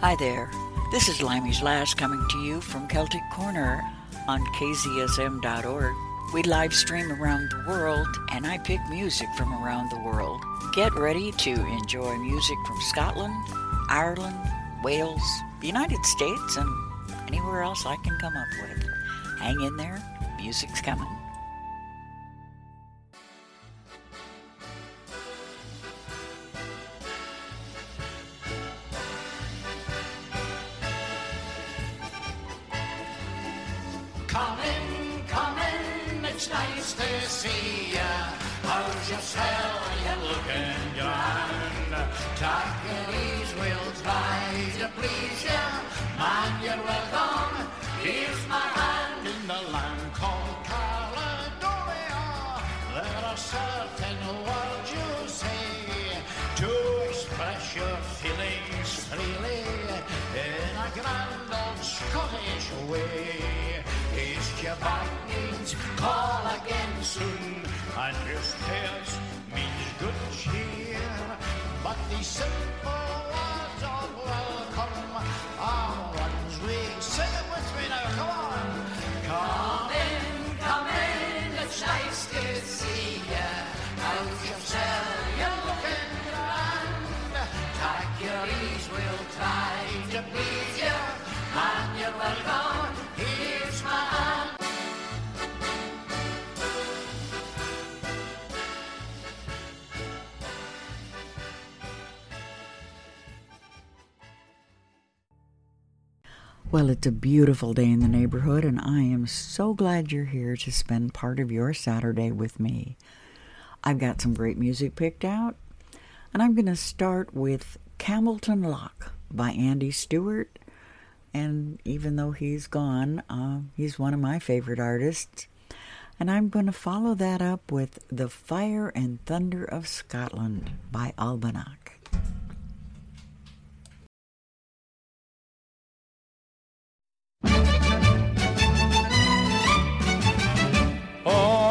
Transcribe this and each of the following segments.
Hi there. This is Limey's Last coming to you from Celtic Corner on kzsm.org. We live stream around the world and I pick music from around the world. Get ready to enjoy music from Scotland, Ireland, Wales, the United States, and anywhere else I can come up with. Hang in there, music's coming. Call again soon, and your stairs means good cheer. But the simple words of welcome are ah, ones we sing it with me now. Come on, Well, it's a beautiful day in the neighborhood, and I am so glad you're here to spend part of your Saturday with me. I've got some great music picked out, and I'm going to start with Campbeltown Loch by Andy Stewart. And even though he's gone, uh, he's one of my favorite artists. And I'm going to follow that up with The Fire and Thunder of Scotland by Albannach.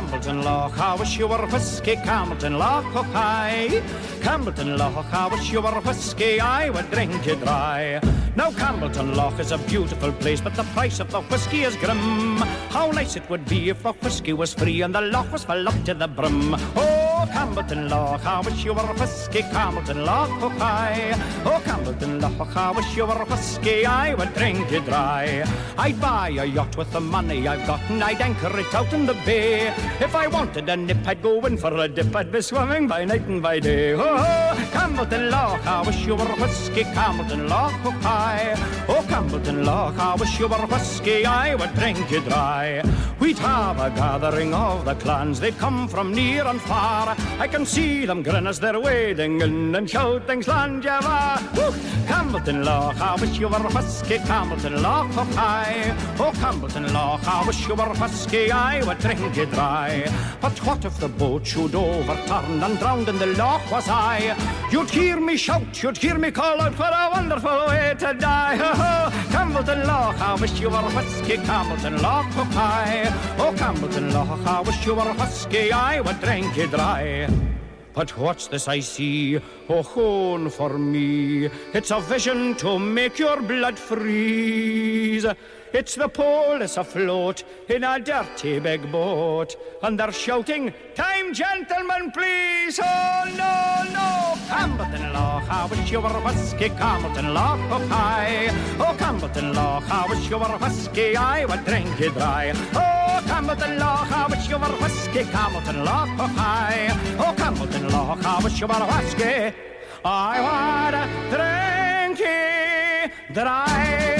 Campbeltown Loch, I wish you were whiskey, Campbeltown Loch, oh hi. Campbeltown Loch, I wish you were whiskey, I would drink you dry. Now Campbeltown Loch is a beautiful place, but the price of the whiskey is grim. How nice it would be if the whiskey was free and the loch was full up to the brim. Oh, Campbeltown Loch, I wish you were whiskey, Campbeltown Loch, oh hi. Oh, Campbeltown Loch, I wish you were whiskey, I would drink you dry. I'd buy a yacht with the money I've got and I'd anchor it out in the bay. If I wanted a nip, I'd go in for a dip. I'd be swimming by night and by day. Oh, oh Campbeltown Loch, I wish you were whiskey, Campbeltown Loch, oh hi. Oh, Campbeltown Loch, I wish you were whiskey, I would drink you dry. We'd have a gathering of the clans, they'd come from near and far. I can see them grin as they're wading in and shouting Slanjava. Campbeltown Loch, I wish you were whiskey, Campbeltown Loch, oh hi. Oh, Campbeltown Loch, I wish you were whiskey, I would drink you dry. But what if the boat should overturn and drowned in the loch was I? You'd hear me shout, you'd hear me call out for a wonderful way to die. Oh, Campbeltown Loch, I wish you were whiskey, Campbeltown Loch, oh hi. Oh, Campbeltown Loch, I wish you were whiskey, I would drink you dry. But what's this I see? Oh, hone for me. It's a vision to make your blood freeze. It's the police afloat in a dirty big boat. And they're shouting, Time, gentlemen, please. Oh, no, no. Campbeltown Loch, I wish you were whiskey. Campbeltown Loch, oh, hi. Oh, Campbeltown Loch, I wish you were whiskey. I would drink it dry. Oh, Campbeltown Loch, I wish you were whiskey. Campbeltown Loch, oh, hi. Oh, Campbeltown Loch, I wish you were whiskey. I would drink you dry.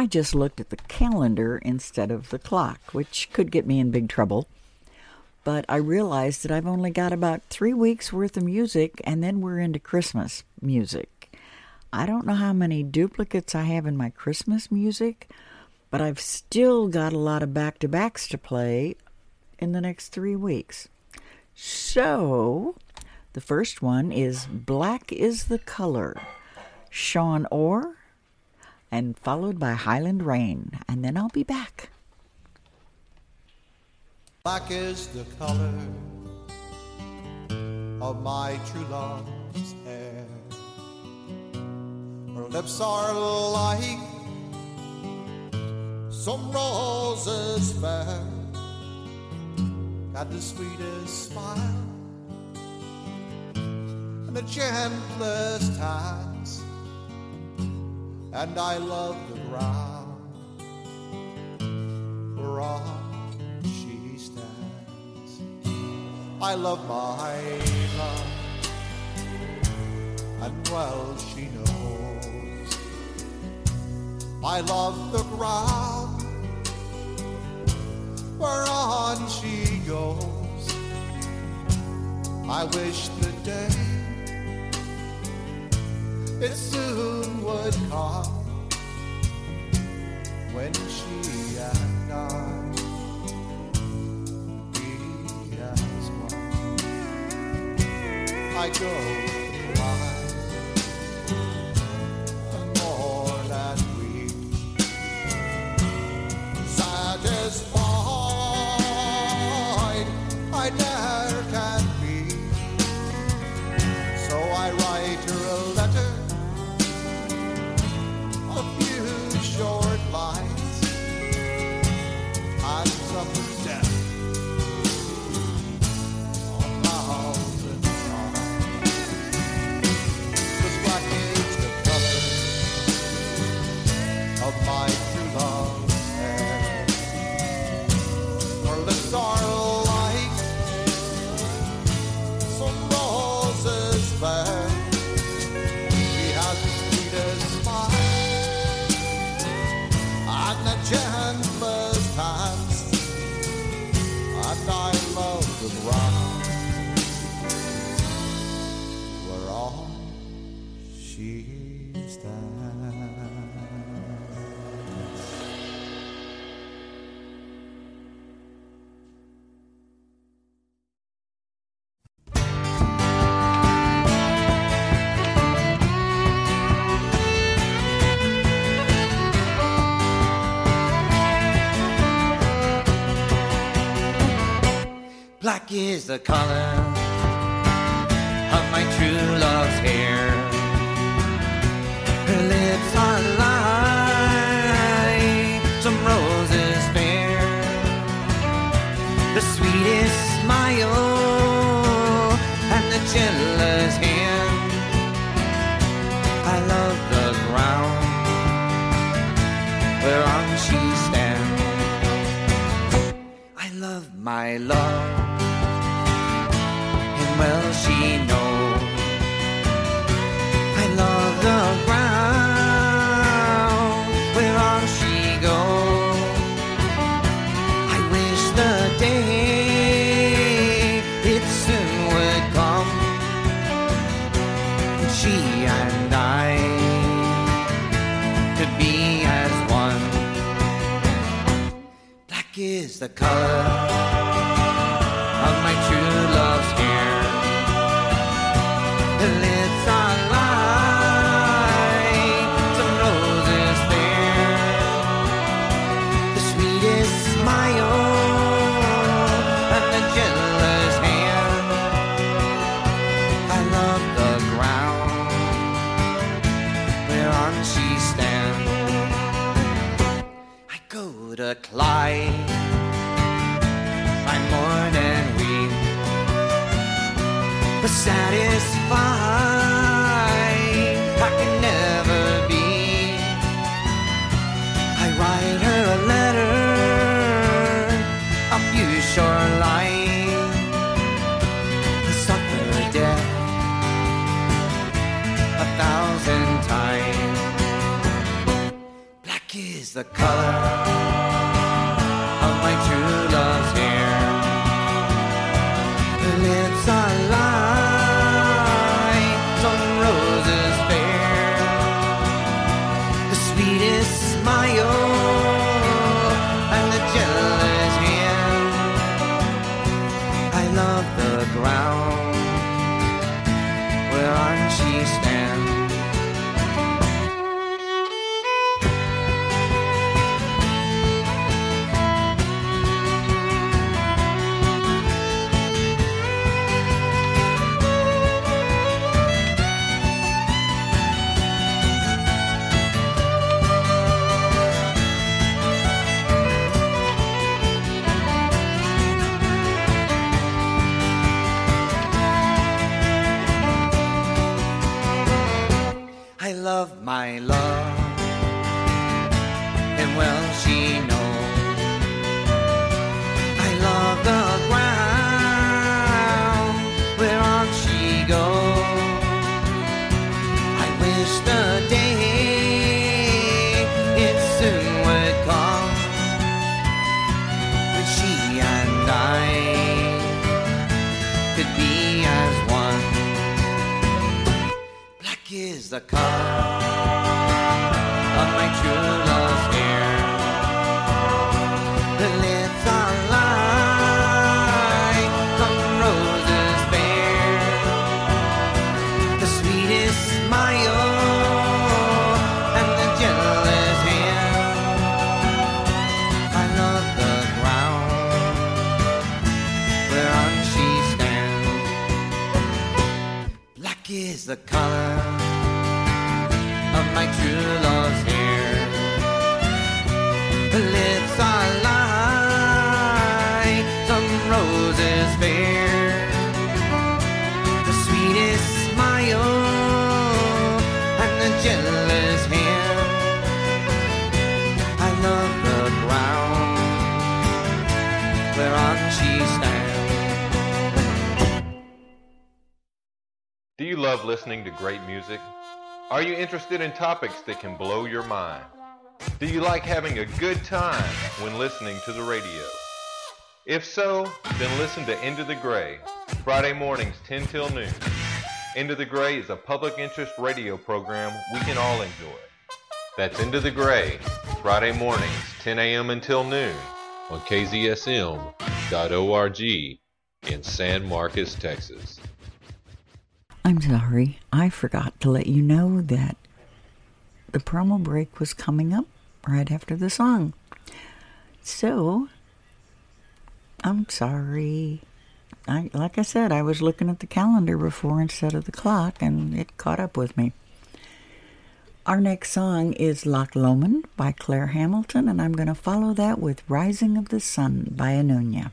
I just looked at the calendar instead of the clock, which could get me in big trouble. But I realized that I've only got about three weeks worth of music, and then we're into Christmas music. I don't know how many duplicates I have in my Christmas music, but I've still got a lot of back to backs to play in the next three weeks. So, the first one is Black is the Color, Sean Orr, and followed by Highland Reign, and then I'll be back. Black is the color of my true love's hair. Her lips are like some roses fair. Got the sweetest smile and the gentlest hands, and I love the ground whereon she stands. I love my love, and well she knows. I love the ground whereon she goes. I wish the day it soon would come when she and I be as one. I go Is the color of my true love's hair. Her lips are like some roses fair. The sweetest smile and the gentlest hand. I love the ground whereon she stands. I love my love the color the color I love the ground whereon she stands. Do you love listening to great music? Are you interested in topics that can blow your mind? Do you like having a good time when listening to the radio? If so, then listen to Into the Gray, Friday mornings 10 till noon. Into the Gray is a public interest radio program we can all enjoy. That's Into the Gray, Friday mornings 10 a.m. until noon on KZSM.org in San Marcos, Texas. I'm sorry, I forgot to let you know that the promo break was coming up right after the song. So, I'm sorry. I like I said, I was looking at the calendar before instead of the clock and it caught up with me. Our next song is Loch Lomond by Claire Hamilton, and I'm going to follow that with Rising of the Sun by Anuna.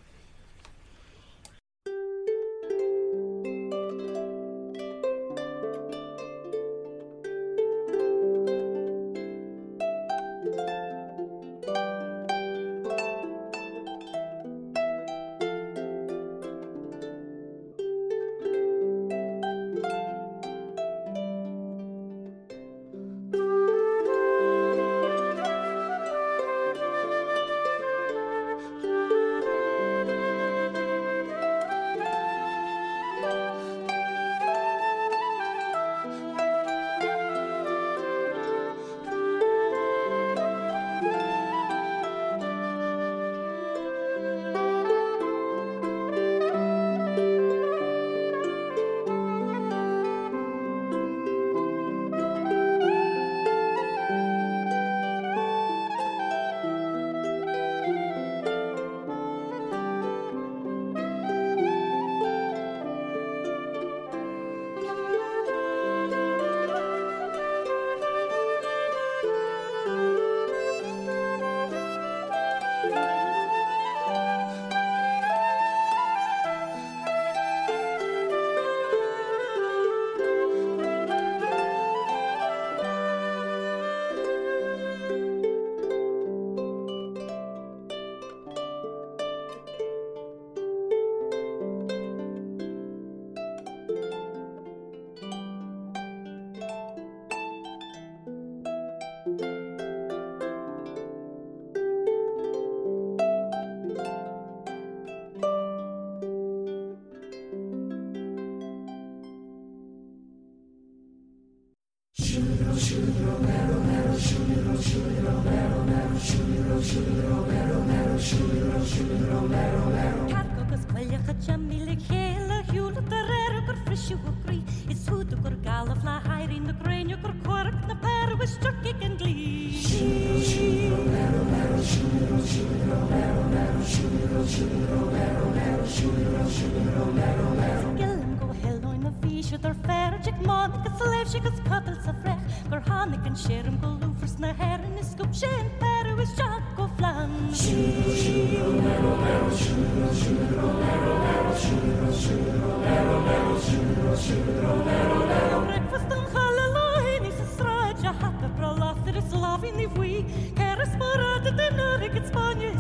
Sloveni we care spărate de nare cât Spanie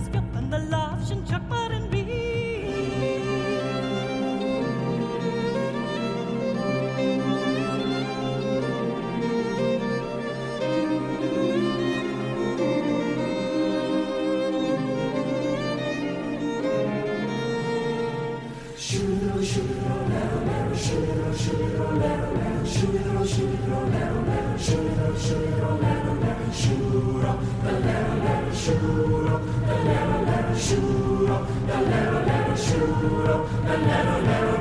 shuro, the little, little shuro, the little, little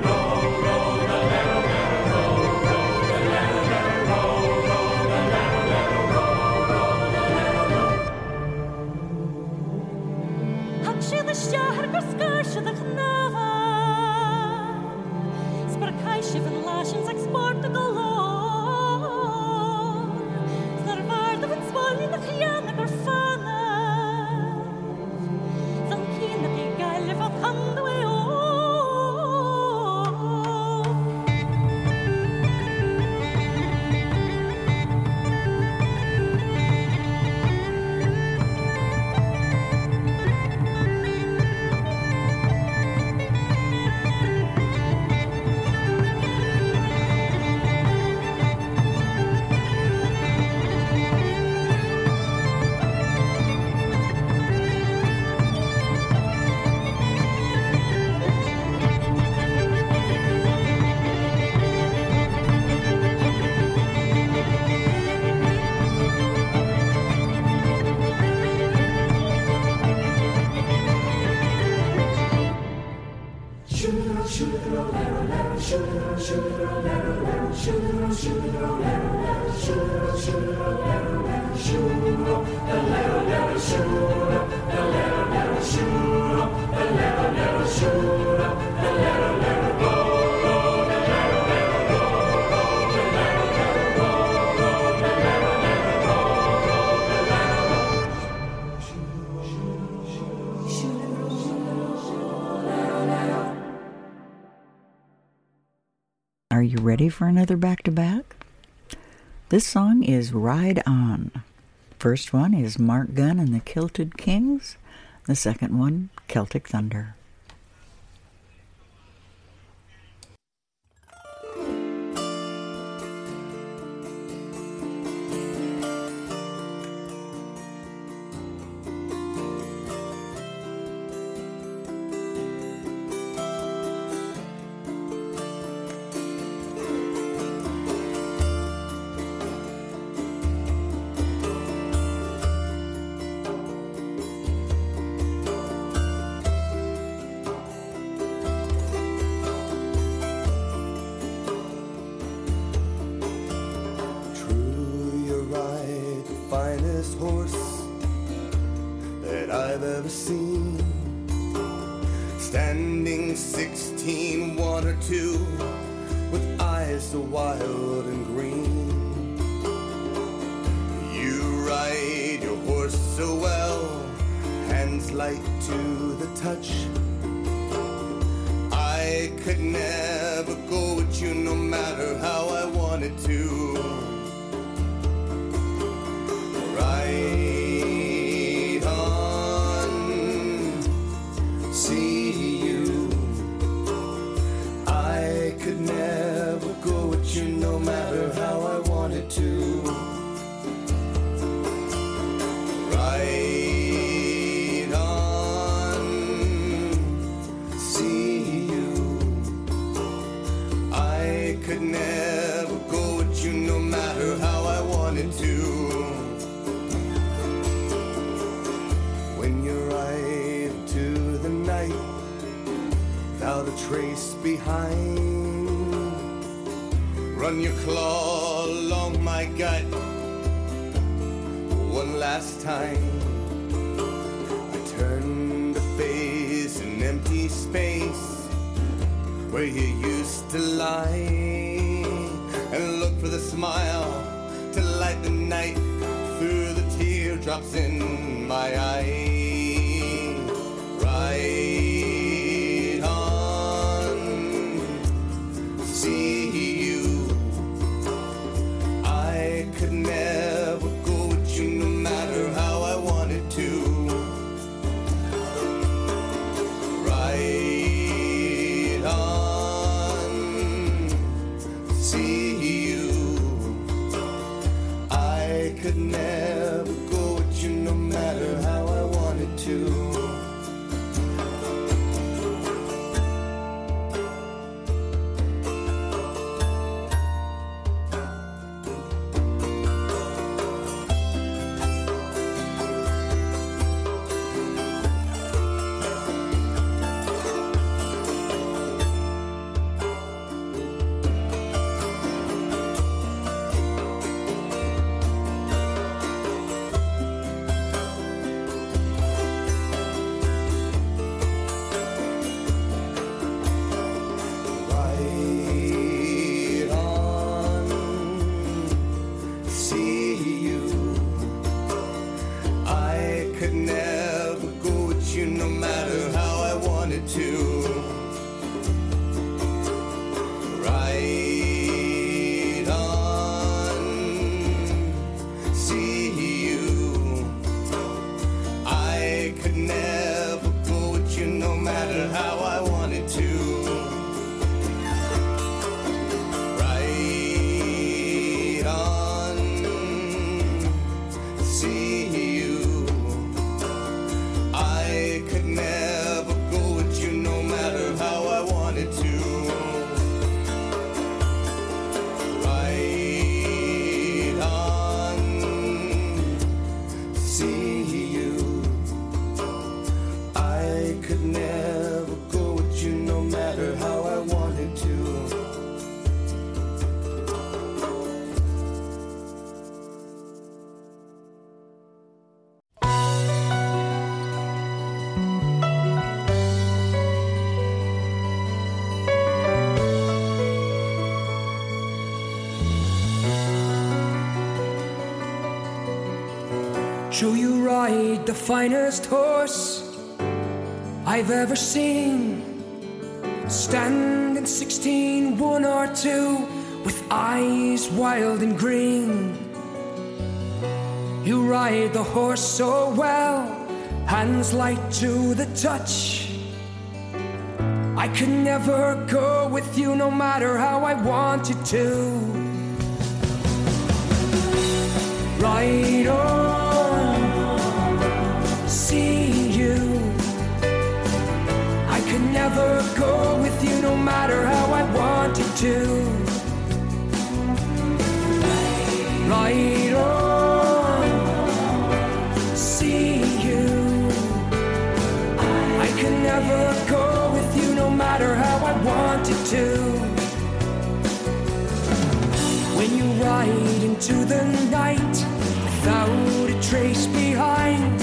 Ready for another back to back? This song is Ride On. First one is Marc Gunn and the Kilted Kings. The second one, Celtic Thunder. could never go with you no matter how I wanted to. Run your claw along my gut one last time. I turn to face an empty space where you used to lie and look for the smile to light the night through the teardrops in my eye. Shall you ride the finest horse I've ever seen? Standing 16, one or two, with eyes wild and green. You ride the horse so well, hands light to the touch. I could never go with you no matter how I wanted to. Ride on, to. Ride on, see you. I could never go with you no matter how I wanted to. When you ride into the night without a trace behind,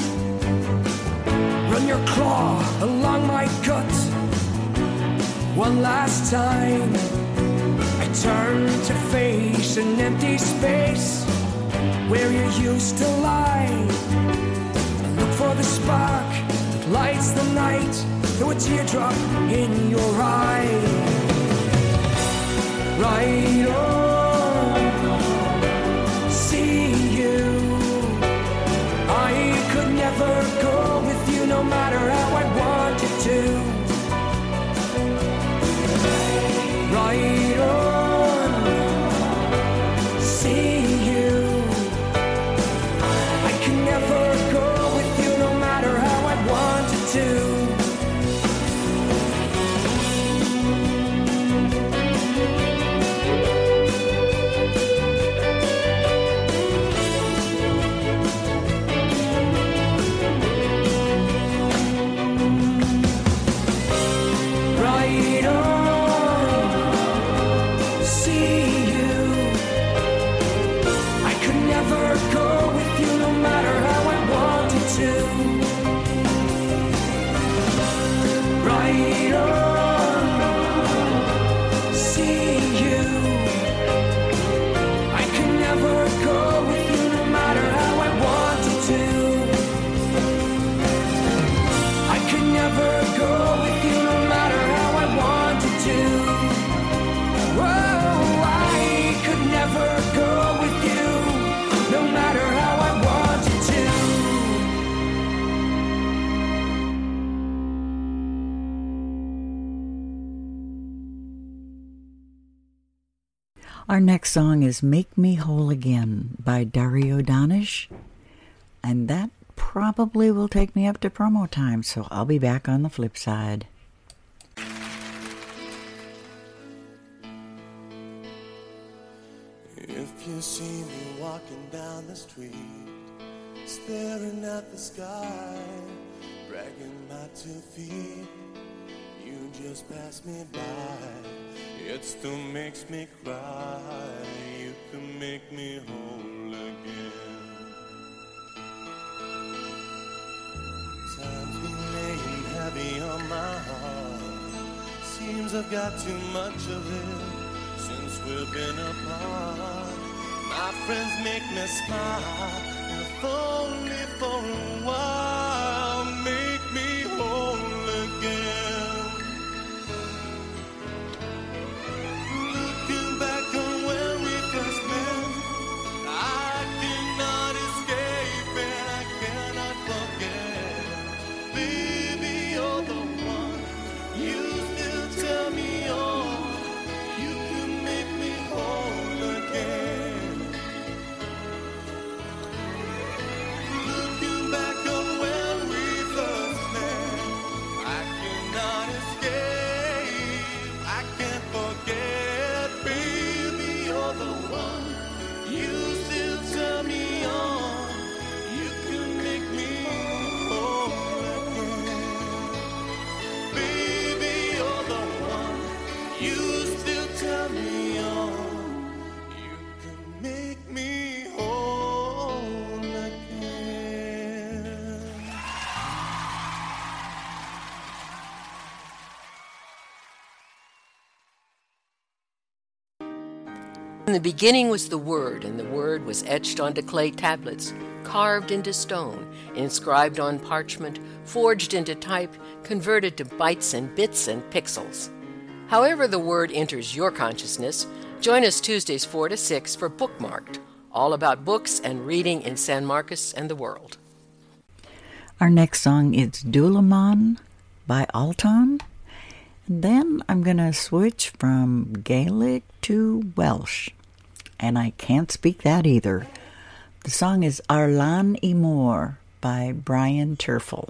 run your claw along my gut one last time. Turn to face an empty space where you used to lie. Look for the spark that lights the night through a teardrop in your eye. Right on, Our next song is Make Me Whole Again by Darius Danesh. And that probably will take me up to promo time, so I'll be back on the flip side. If you see me walking down the street, staring at the sky, dragging my two feet, you just pass me by. It still makes me cry. You can make me whole again. Times been laying heavy on my heart. Seems I've got too much of it since we've been apart. My friends make me smile, if only for a while. In the beginning was the Word, and the Word was etched onto clay tablets, carved into stone, inscribed on parchment, forged into type, converted to bytes and bits and pixels. However, the Word enters your consciousness, join us Tuesdays 4 to 6 for Bookmarked, all about books and reading in San Marcos and the world. Our next song is Dúlamán by Altan. Then I'm going to switch from Gaelic to Welsh. And I can't speak that either. The song is Ar Lan Y Mor by Bryn Terfel.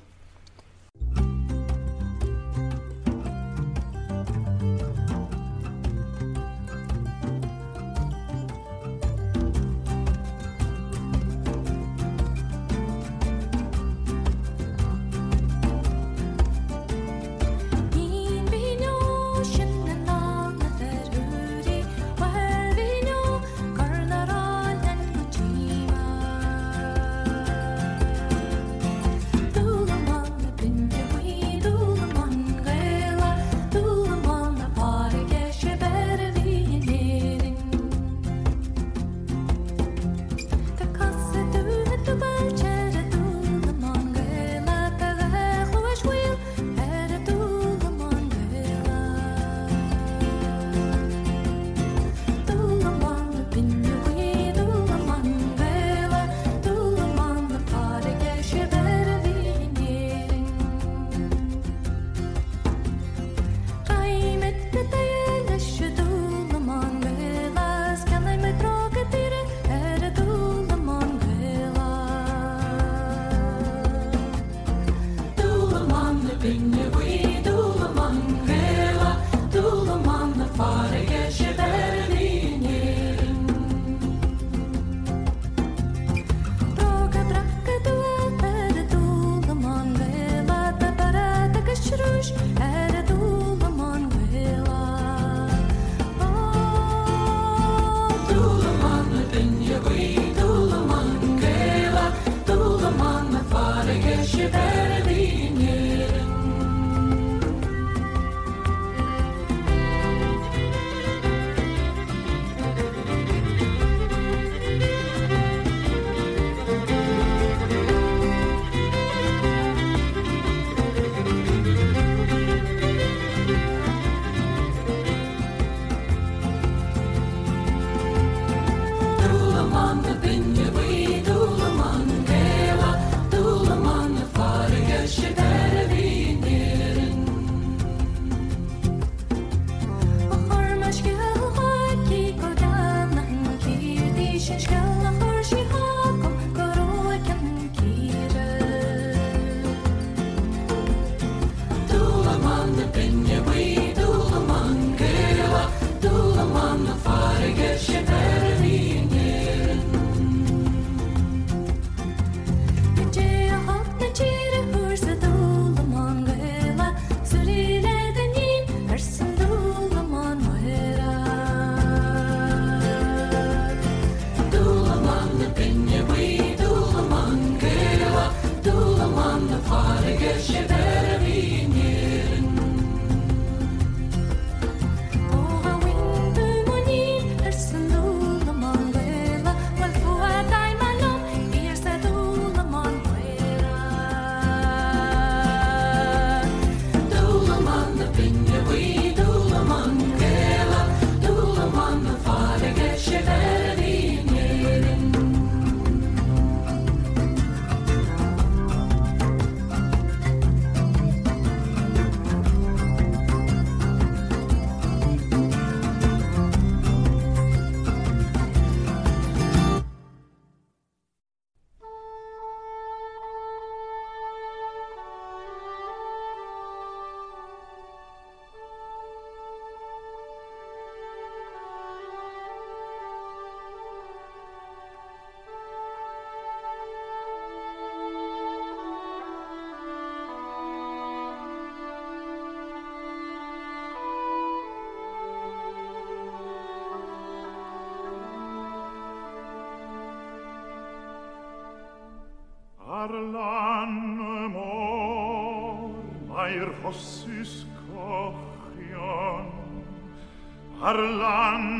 parlan.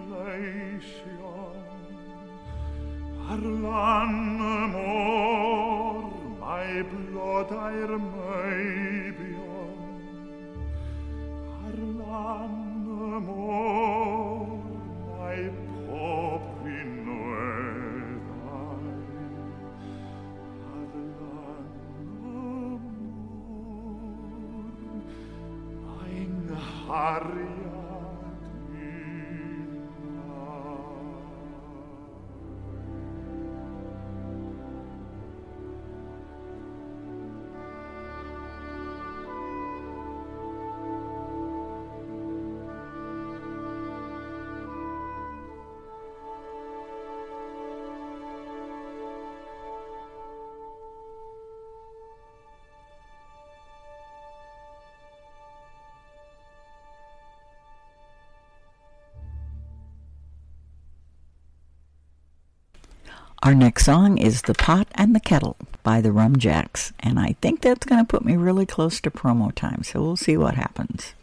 gleiche Our next song is The Pot and the Kettle by the Rumjacks, and I think that's going to put me really close to promo time, so we'll see what happens.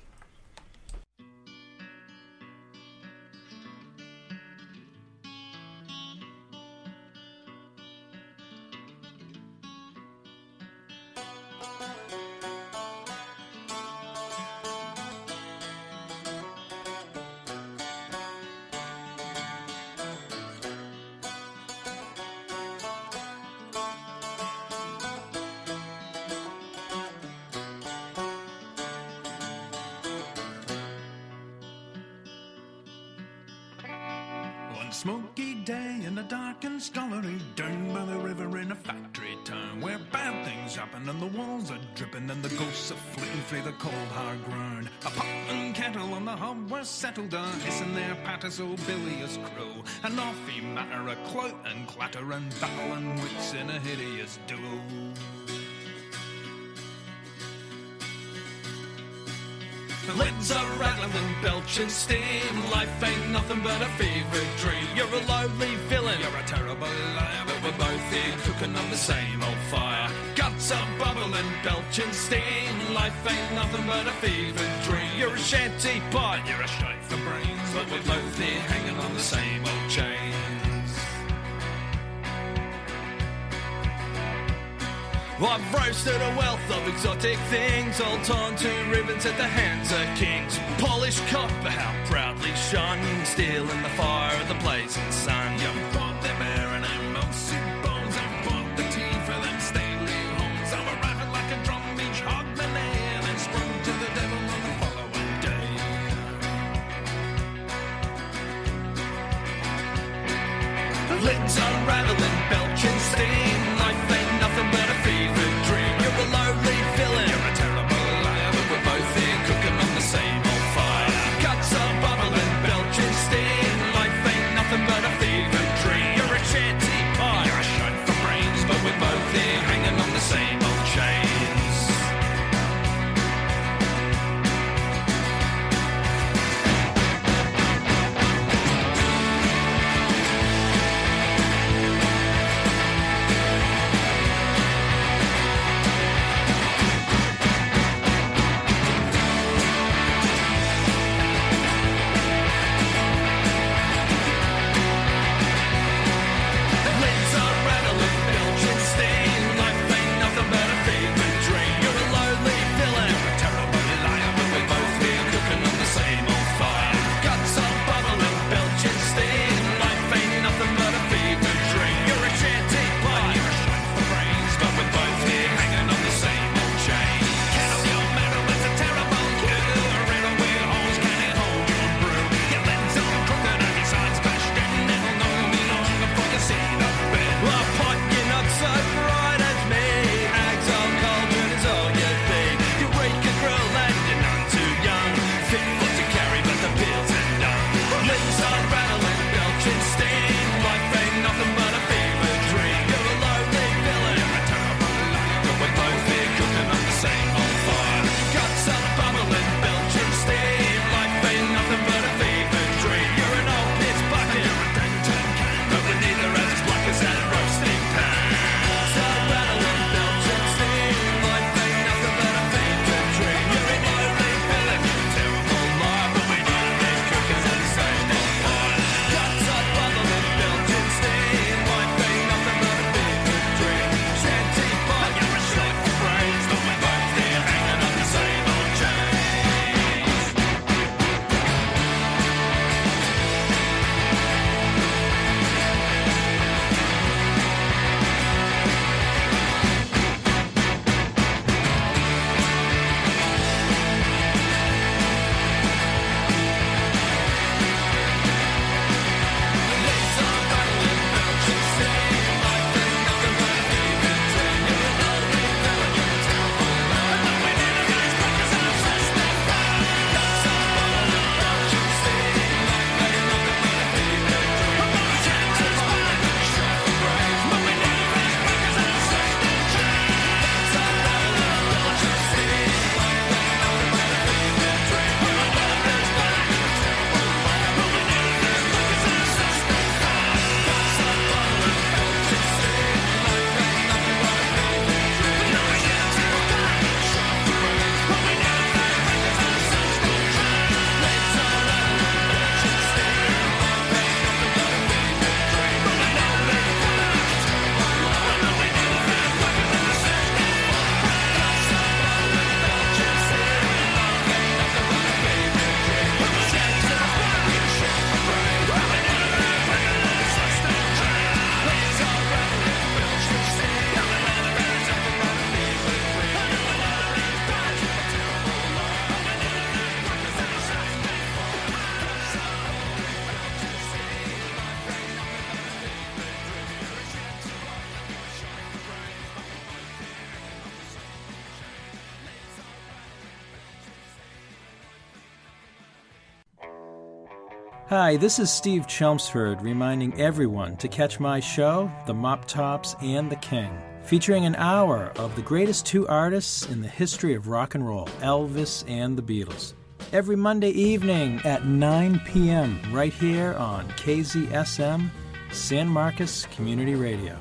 Hi, this is Steve Chelmsford reminding everyone to catch my show, The Mop Tops and the King, featuring an hour of the greatest two artists in the history of rock and roll, Elvis and the Beatles. Every Monday evening at 9 p.m., right here on KZSM, San Marcos Community Radio.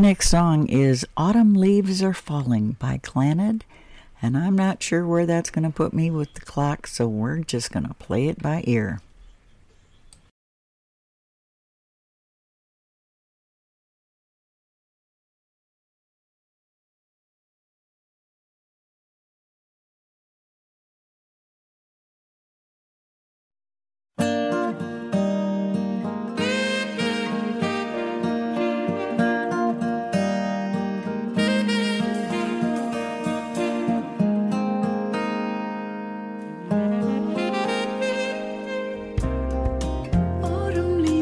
Next song is Autumn Leaves Are Falling by Clannad, and I'm not sure where that's going to put me with the clock, so we're just going to play it by ear.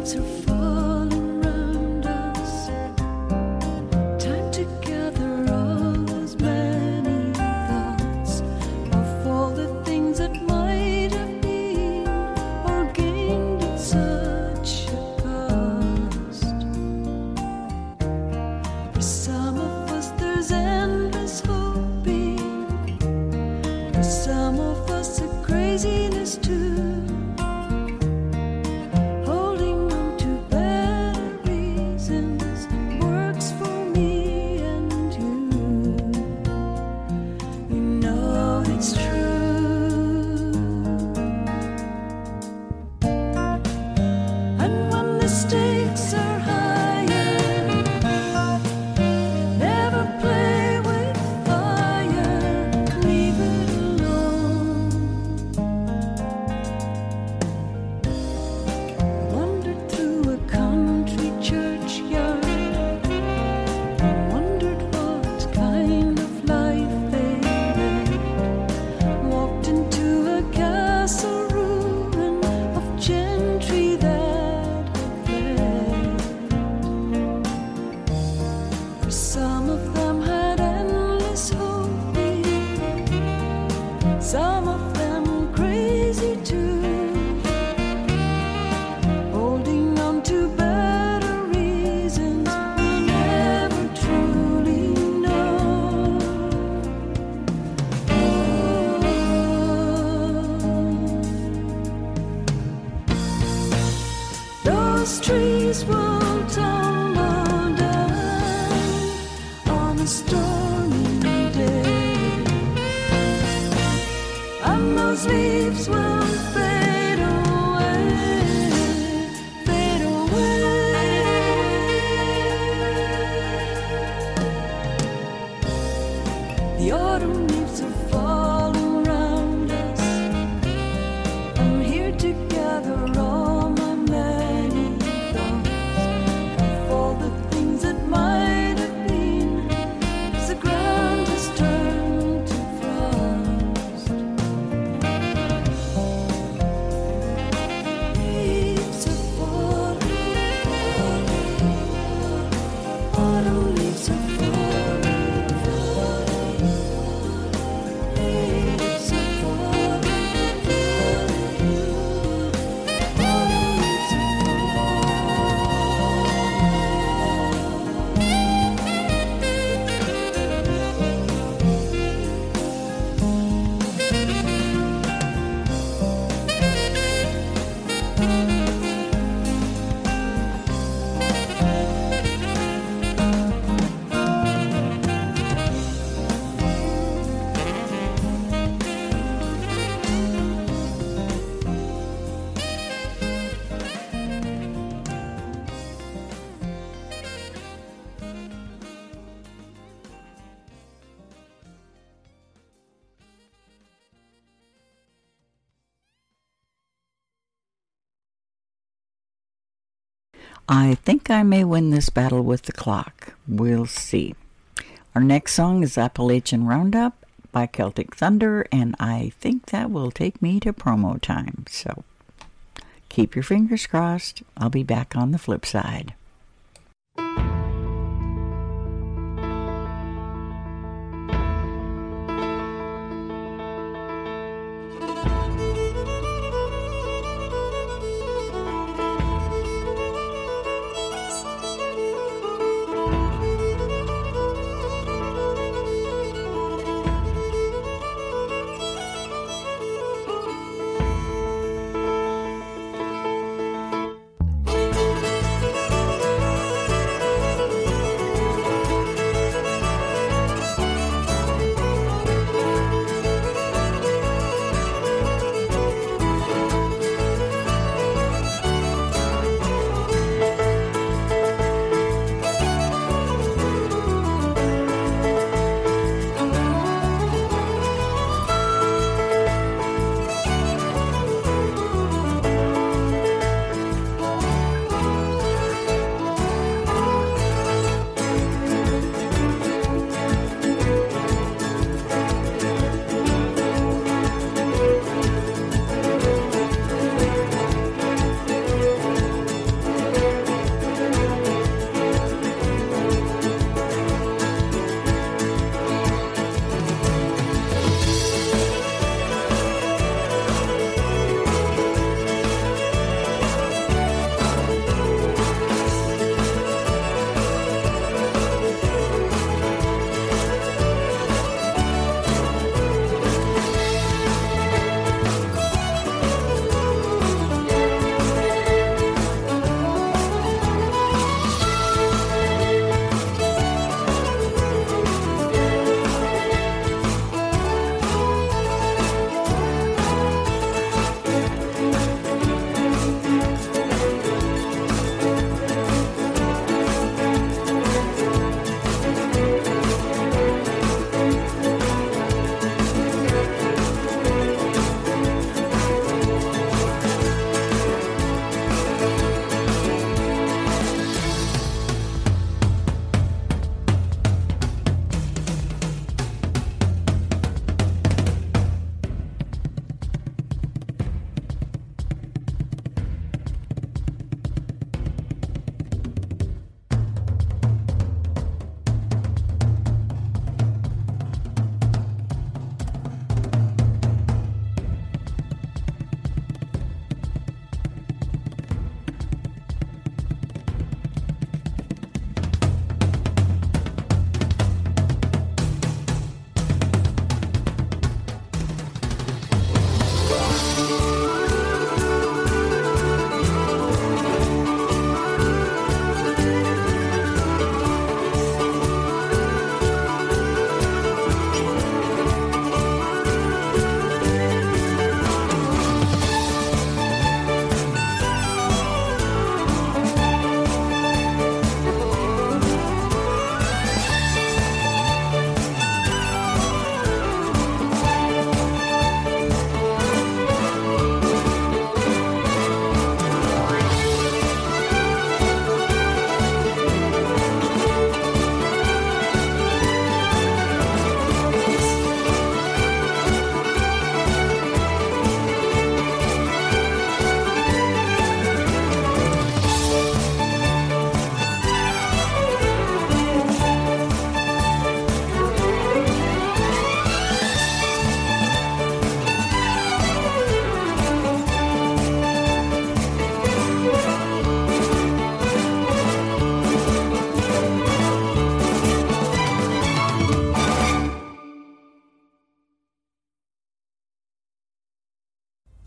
I I may win this battle with the clock. We'll see. Our next song is Appalachian Roundup by Celtic Thunder, and I think that will take me to promo time. So keep your fingers crossed. I'll be back on the flip side.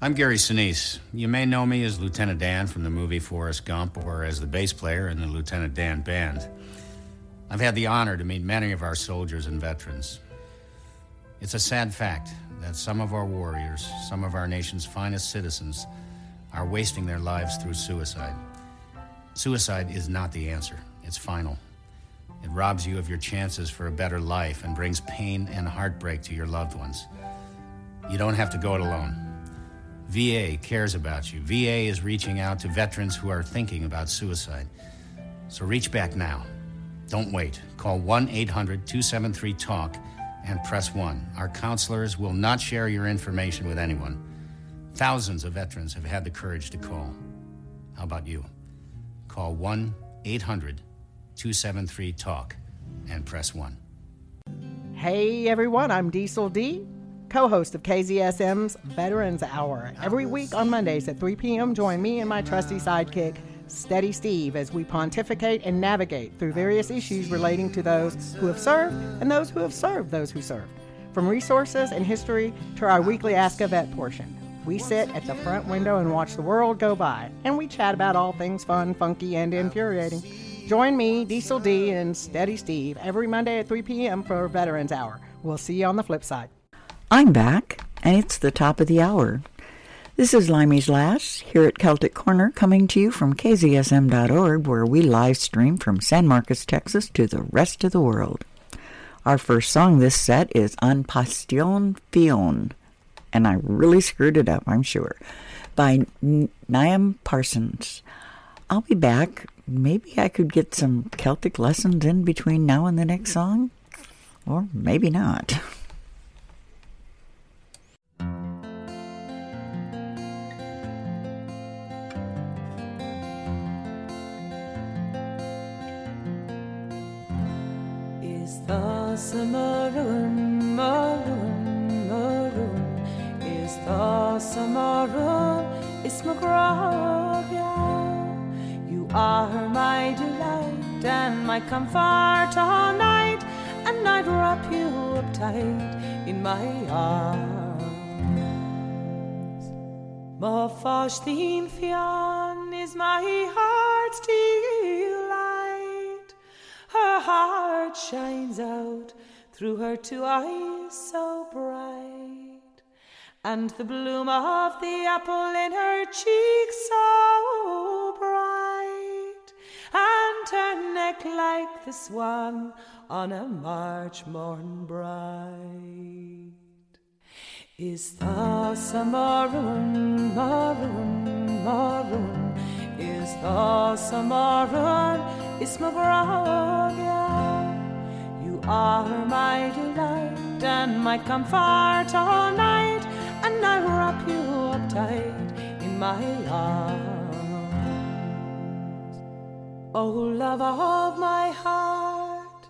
I'm Gary Sinise. You may know me as Lieutenant Dan from the movie Forrest Gump or as the bass player in the Lieutenant Dan Band. I've had the honor to meet many of our soldiers and veterans. It's a sad fact that some of our warriors, some of our nation's finest citizens, are wasting their lives through suicide. Suicide is not the answer, it's final. It robs you of your chances for a better life and brings pain and heartbreak to your loved ones. You don't have to go it alone. VA cares about you. VA is reaching out to veterans who are thinking about suicide. So reach back now. Don't wait. Call 1 800 273 TALK and press 1. Our counselors will not share your information with anyone. Thousands of veterans have had the courage to call. How about you? Call 1 800 273 TALK and press 1. Hey everyone, I'm Diesel D, co host of KZSM's Veterans Hour. Every week on Mondays at 3 p.m., join me and my trusty sidekick, Steady Steve, as we pontificate and navigate through various issues relating to those who have served and those who have served those who served. From resources and history to our weekly Ask a Vet portion. We sit at the front window and watch the world go by, and we chat about all things fun, funky, and infuriating. Join me, Diesel D, and Steady Steve every Monday at 3 p.m. for Veterans Hour. We'll see you on the flip side. I'm back, and it's the top of the hour. This is Limey's Lass here at Celtic Corner, coming to you from KZSM.org, where we live stream from San Marcos, Texas, to the rest of the world. Our first song this set is Un Passion Fion, and I really screwed it up, I'm sure, by Niamh Parsons. I'll be back. Maybe I could get some Celtic lessons in between now and the next song, or maybe not. Is the maroon, maroon, maroon? Is the maroon? Is McGraw, You are my delight and my comfort all night, and I'd wrap you up tight in my arms. Ma fastin fian is my heart's delight. Her heart shines out through her two eyes so bright, and the bloom of the apple in her cheek so bright, and her neck like the swan on a March morn bright. Is the maroon, maroon, maroon? Is the maroon? Is my You are my delight and my comfort all night, and I wrap you up tight in my arms. Oh, love of my heart,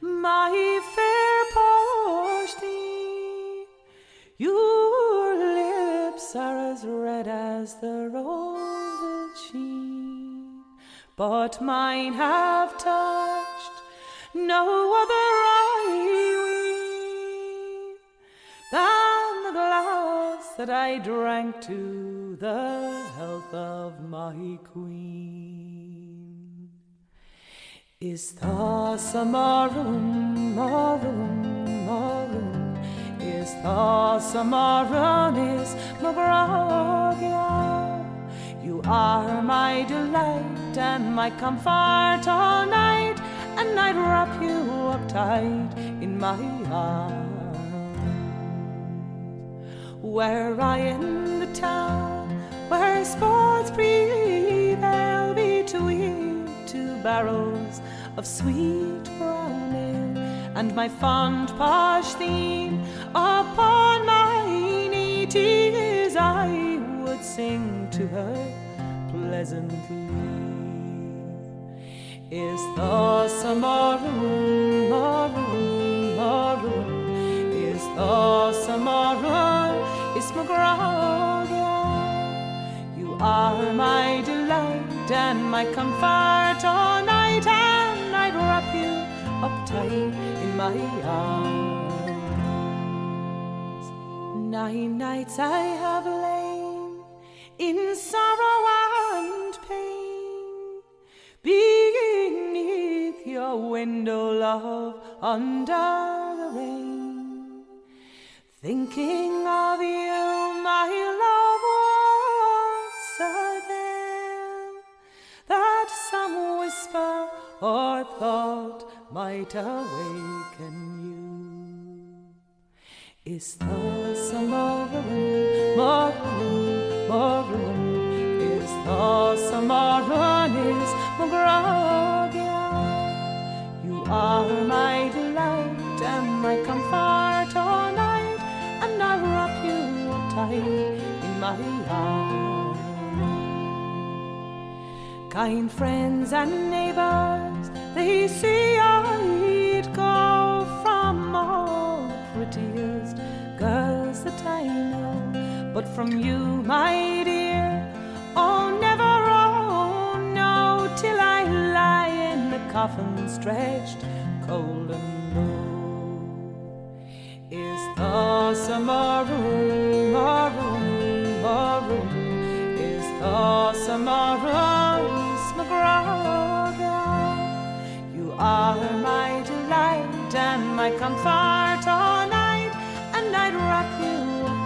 my fair Porcine, your lips are as red as the sheen, but mine have touched no other eye than the glass that I drank to the health of my queen. Is thus a maroon, maroon? Is thus a? Is Magragia? You are my delight and my comfort all night, and I'd wrap you up tight in my arms. Were I in the town where sports prevail between two barrels of sweet brown ale, and my fond posh theme upon my knee tears I would sing to her pleasantly. Is thus a maroon, maroon, maroon? Is a maroon? Is McGraw, You are my delight and my comfort all night, and I'd wrap you up tight in my arms. Nine nights I have lain in sorrow and pain. Beneath your window, love, under the rain. Thinking of you, my love, once again. That some whisper or thought might awaken you. Is the summer morning, morning, is the summer is Mogragia. You are my delight and my comfort all night, and I wrap you tight in my arms. Kind friends and neighbors, they see I'd But from you, my dear, oh, never, oh, no, till I lie in the coffin stretched cold and low. Is the summer room, room, room, is the summer room, You are my delight and my comfort all night, and I'd wrap you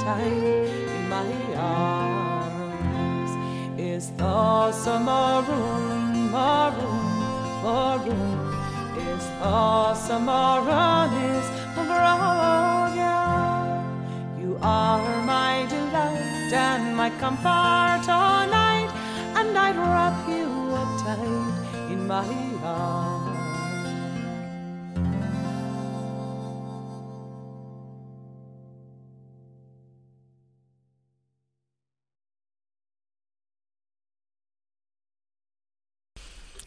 tight my arms. Is the summer room, room, room, is the summer is You are my delight and my comfort all night, and I'd wrap you up tight in my arms.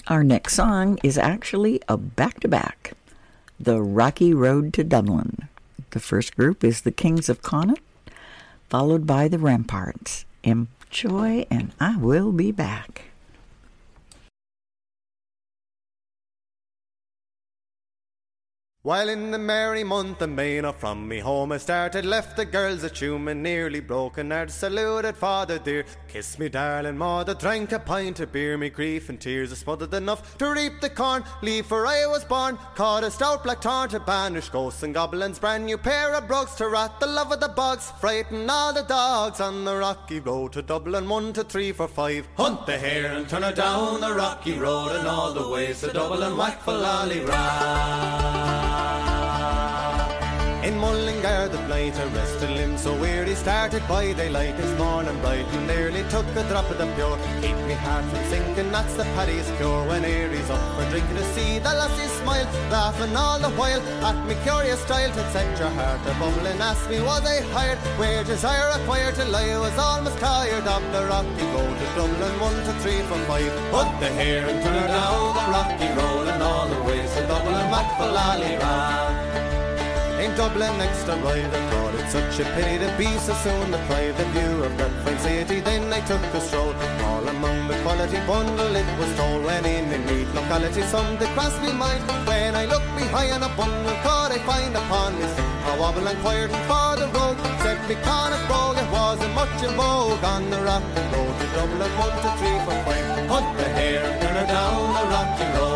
Our next song is actually a back to back The Rocky Road to Dublin. The first group is the Kings of Connaught, followed by the Ramparts. Enjoy, and I will be back. While in the merry month of May, not from me home I started, left the girls at Hume nearly broken heart, saluted father dear, kissed me darling mother, drank a pint of beer, me grief and tears are smothered enough to reap the corn, leave for I was born, caught a stout black tarn to banish ghosts and goblins, brand new pair of brogues to rat the love of the bogs, frighten all the dogs on the rocky road to Dublin, one to three for five, hunt the hare and turn her down the rocky road and all the ways to Dublin, whack for lolly in Mullingar the blight arrested him so weary started by daylight. This morning bright and nearly took a drop of the pure. Keep me heart from sinking that's the paddy's cure. When Aries up for drinking to see the lassie smile laughing all the while. At me curious style to set your heart a bubbling ask me was I hired? Wages I acquired till I was almost tired of the rocky road. To Dublin one to three from five. Put the hair and turn down the rocky road and all the ways to Dublin Mac for in Dublin next arrived I thought it such a pity to be so soon. The view of that fine city then I took a stroll. All among the quality bundle it was told when in a neat locality some did cross me mind. When I looked behind a bundle could I find upon me a wobble inquired for the road. Said me Connacht road it wasn't much in vogue. On the rocky road to Dublin one to three for five. Put the hair her down the road and all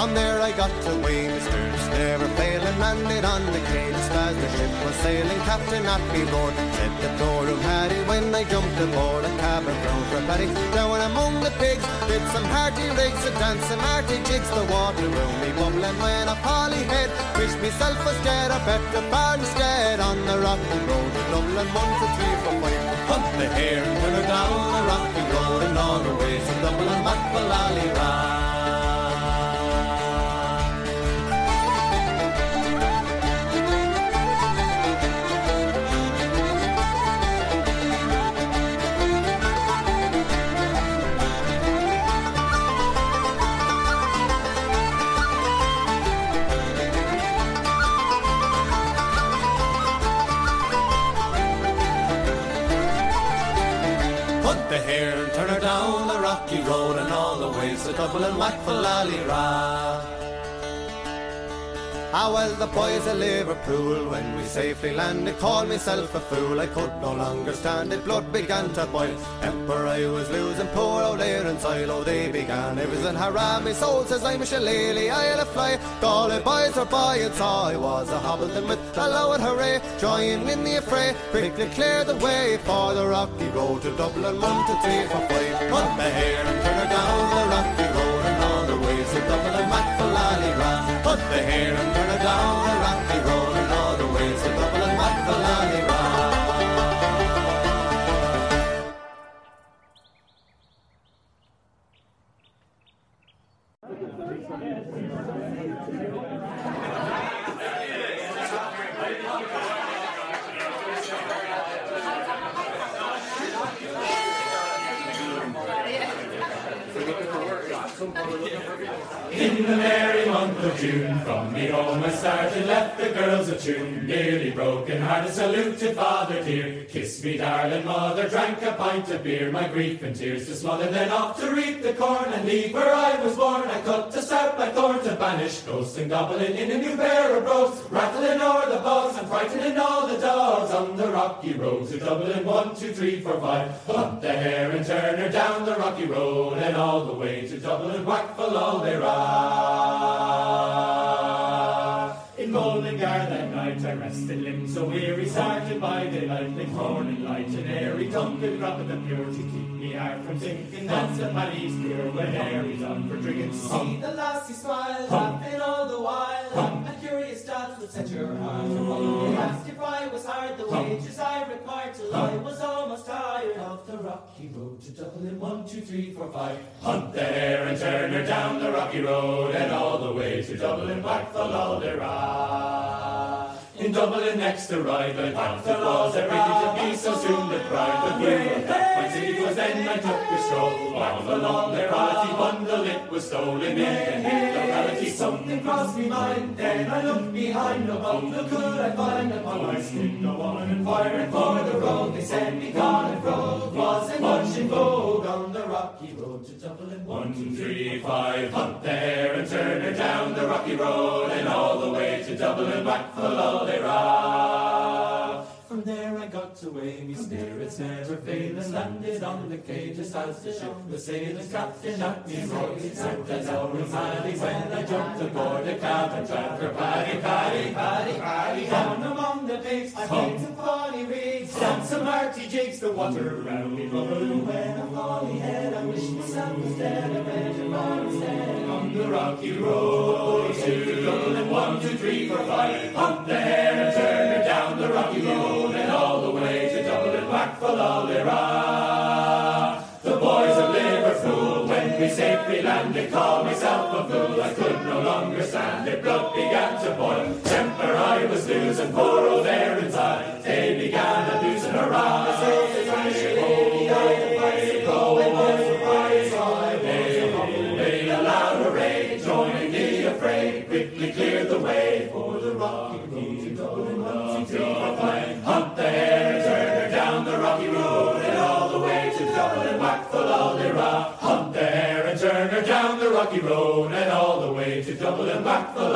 from there I got to Mr. never failing landed on the cage as the ship was sailing Captain Appy roared said the door of Harry when I jumped aboard a cabin brown for paddy. Down among the pigs did some hearty rigs a dance some hearty jigs. The water room me bubbling when a polly head wished myself was dead. I bet the bar instead on the rocky road Dublin. One to three for five. Hunt the hare turn her down. The rocky road and all the way to Dublin. Back for lally the hair and turn her down the rocky road and all the ways to Dublin whack for lally ra Ah well, the boys of Liverpool, when we safely landed, called myself a fool. I could no longer stand it, blood began to boil. Emperor, I was losing poor old air and soil. Oh, they began. It was in haram, my soul says I'm a shillelagh, I'll a fly. All boys by and saw I was a hobbleton with a loud hooray. Join in the affray, quickly clear the way for the rocky road to Dublin. One, two, three, four, five. Put the hair and turn her down the rocky road Put the hair and turn her down the rocky road and all the ways to Dublin. Mac for Lally In the merry month of June, from me home I started, left the girls a tune. Nearly broken hearted, saluted father dear. Kiss me, darling mother, drank a pint of beer. My grief and tears to smother, then off to reap the corn and leave where I was born. I cut a stout black thorn to banish ghosts and goblin in a new pair of brogues. Rattling o'er the bogs and frightening all the dogs on the rocky roads of Dublin. One, two, three, four, five. Hunt the hare and turn her down the rocky road and all the way to Dublin. Whack full all ride. In Mullingar that night I rested limbs so weary, started by daylight, like morning light, and airy could drop at the pure to keep me heart from sinking. That's a Paddy's beer when Harry's on for drinking. See the lassie smile, laughing all the while. Set your heart. He asked if I was hard, the wages I required till I was almost tired of the rocky road to Dublin. One, two, three, four, five. Hunt the hare and turn her down the rocky road and all the way to Dublin, back for Laldera. In Dublin next to ride, I thought it was pity to be so soon deprived of you. Was then I took a stroll, back for Laldera. bundle it was stolen in the locality. Something crossed me mind, then I looked behind. No bundle could I find upon my skin. No woman inquiring for the road. They said me gone and road wasn't much in vogue on the rocky road to Dublin. One, two, three, five, hunt there and turn her down the rocky road and all the way to Dublin, back for Laldera. From there I got away, me spirits never failing, landed on the quay just as the ship was sailing, captain at me voice, and as I was madly when I jumped aboard a cabin tracker, paddy, paddy, paddy, paddy, down among the pigs, I came to Polly Riggs, down some hearty jigs, the water round me bubbled, when I folly head, I wish myself was dead, I read your bar instead, On the rocky road to Dublin, one, two, three, four, five, hunt the hare and turn down the rocky road and all the way to Dublin, back for Laldera. The boys of Liverpool, when we safely landed, called myself a fool. I could no longer stand it, blood began to boil. Temper I was losing, poor old Aaron's eye. To Dublin. Whack for.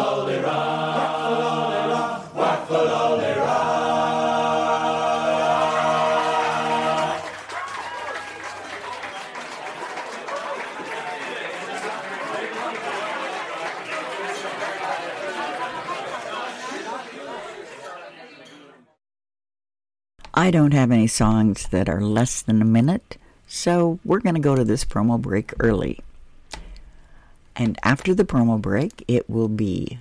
I don't have any songs that are less than a minute, so we're going to go to this promo break early. And after the promo break, it will be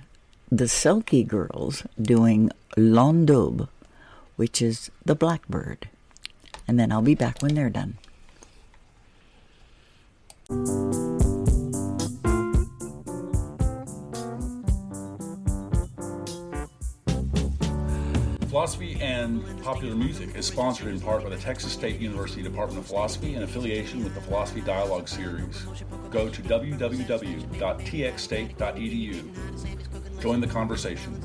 the Selkie Girls doing Lon Dubh, which is the blackbird. And then I'll be back when they're done. Philosophy and Popular Music is sponsored in part by the Texas State University Department of Philosophy in affiliation with the Philosophy Dialogue Series. Go to www.txstate.edu. Join the conversation.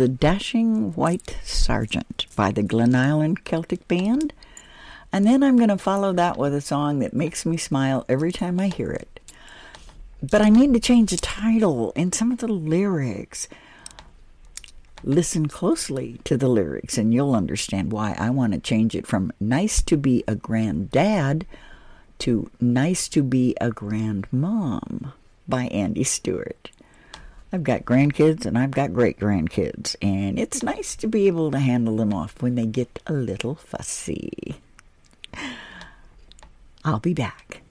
The Dashing White Sergeant by the Glen Island Celtic Band. And then I'm going to follow that with a song that makes me smile every time I hear it. But I need to change the title and some of the lyrics. Listen closely to the lyrics, and you'll understand why I want to change it from Nice to Be a Granddad to Nice to Be a Grandmom by Andy Stewart. I've got grandkids and I've got great grandkids, and it's nice to be able to handle them off when they get a little fussy. I'll be back.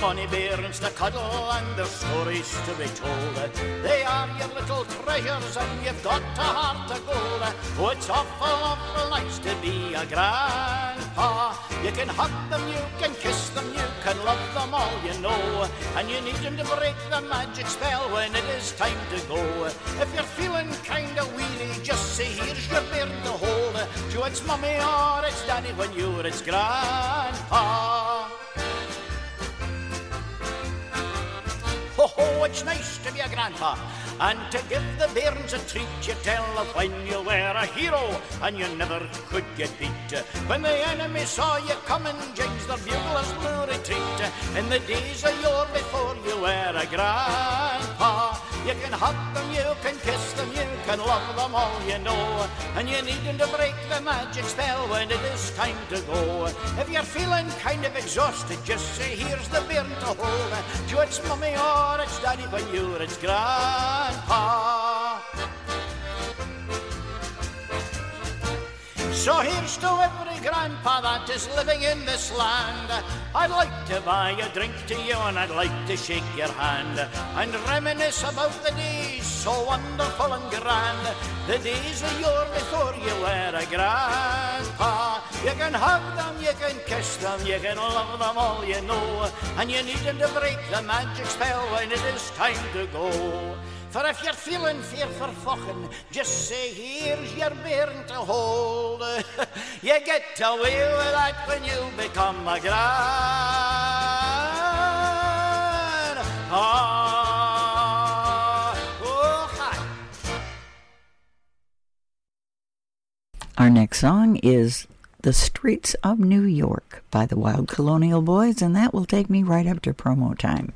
Funny bairns to cuddle and there's stories to be told. They are your little treasures and you've got a heart of gold. Oh, it's awful, awful nice to be a grandpa. You can hug them, you can kiss them, you can love them all you know. And you need them to break the magic spell when it is time to go. If you're feeling kinda weary, just say here's your bairn to hold. To it's mummy or it's daddy when you're its grandpa. And to give the bairns a treat, you tell of when you were a hero and you never could get beat. When the enemy saw you coming, James the buglers blew retreat. In the days of yore before you were a grandpa, you can hug them, you can kiss them, you can love them all you know. And you need them to break the magic spell when it is time to go. If you're feeling kind of exhausted, just say here's the beer to hold. To its mummy or its daddy when you're its grandpa. So here's to every grandpa that is living in this land. I'd like to buy a drink to you and I'd like to shake your hand and reminisce about the days so wonderful and grand. The days of yore before you were a grandpa. You can hug them, you can kiss them, you can love them all you know. And you need them to break the magic spell when it is time to go. For if you're feeling fear for fucking, just say here's your bairn to hold. you get away with that when you become a grandpa. Ah, oh, hi. Our next song is The Streets of New York by the Wild Colonial Bhoys, and that will take me right up to promo time.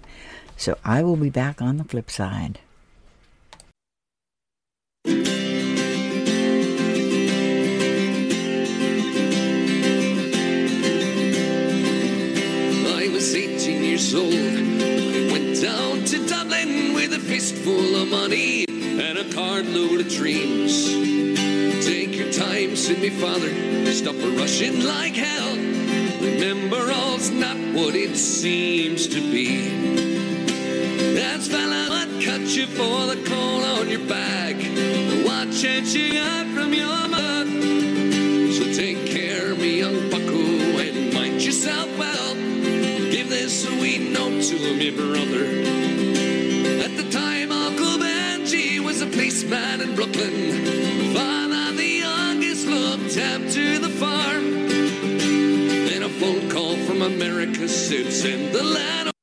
So I will be back on the flip side. Old. I went down to Dublin with a fistful of money and a cartload of dreams. Take your time, said me father. Stop rushing like hell. Remember, all's not what it seems to be. That's fella what cut you for the coal on your back. What chance you sweet note to me brother. At the time, Uncle Benji was a policeman in Brooklyn. Father, the youngest, looked after the farm. Then a phone call from America said, send the lad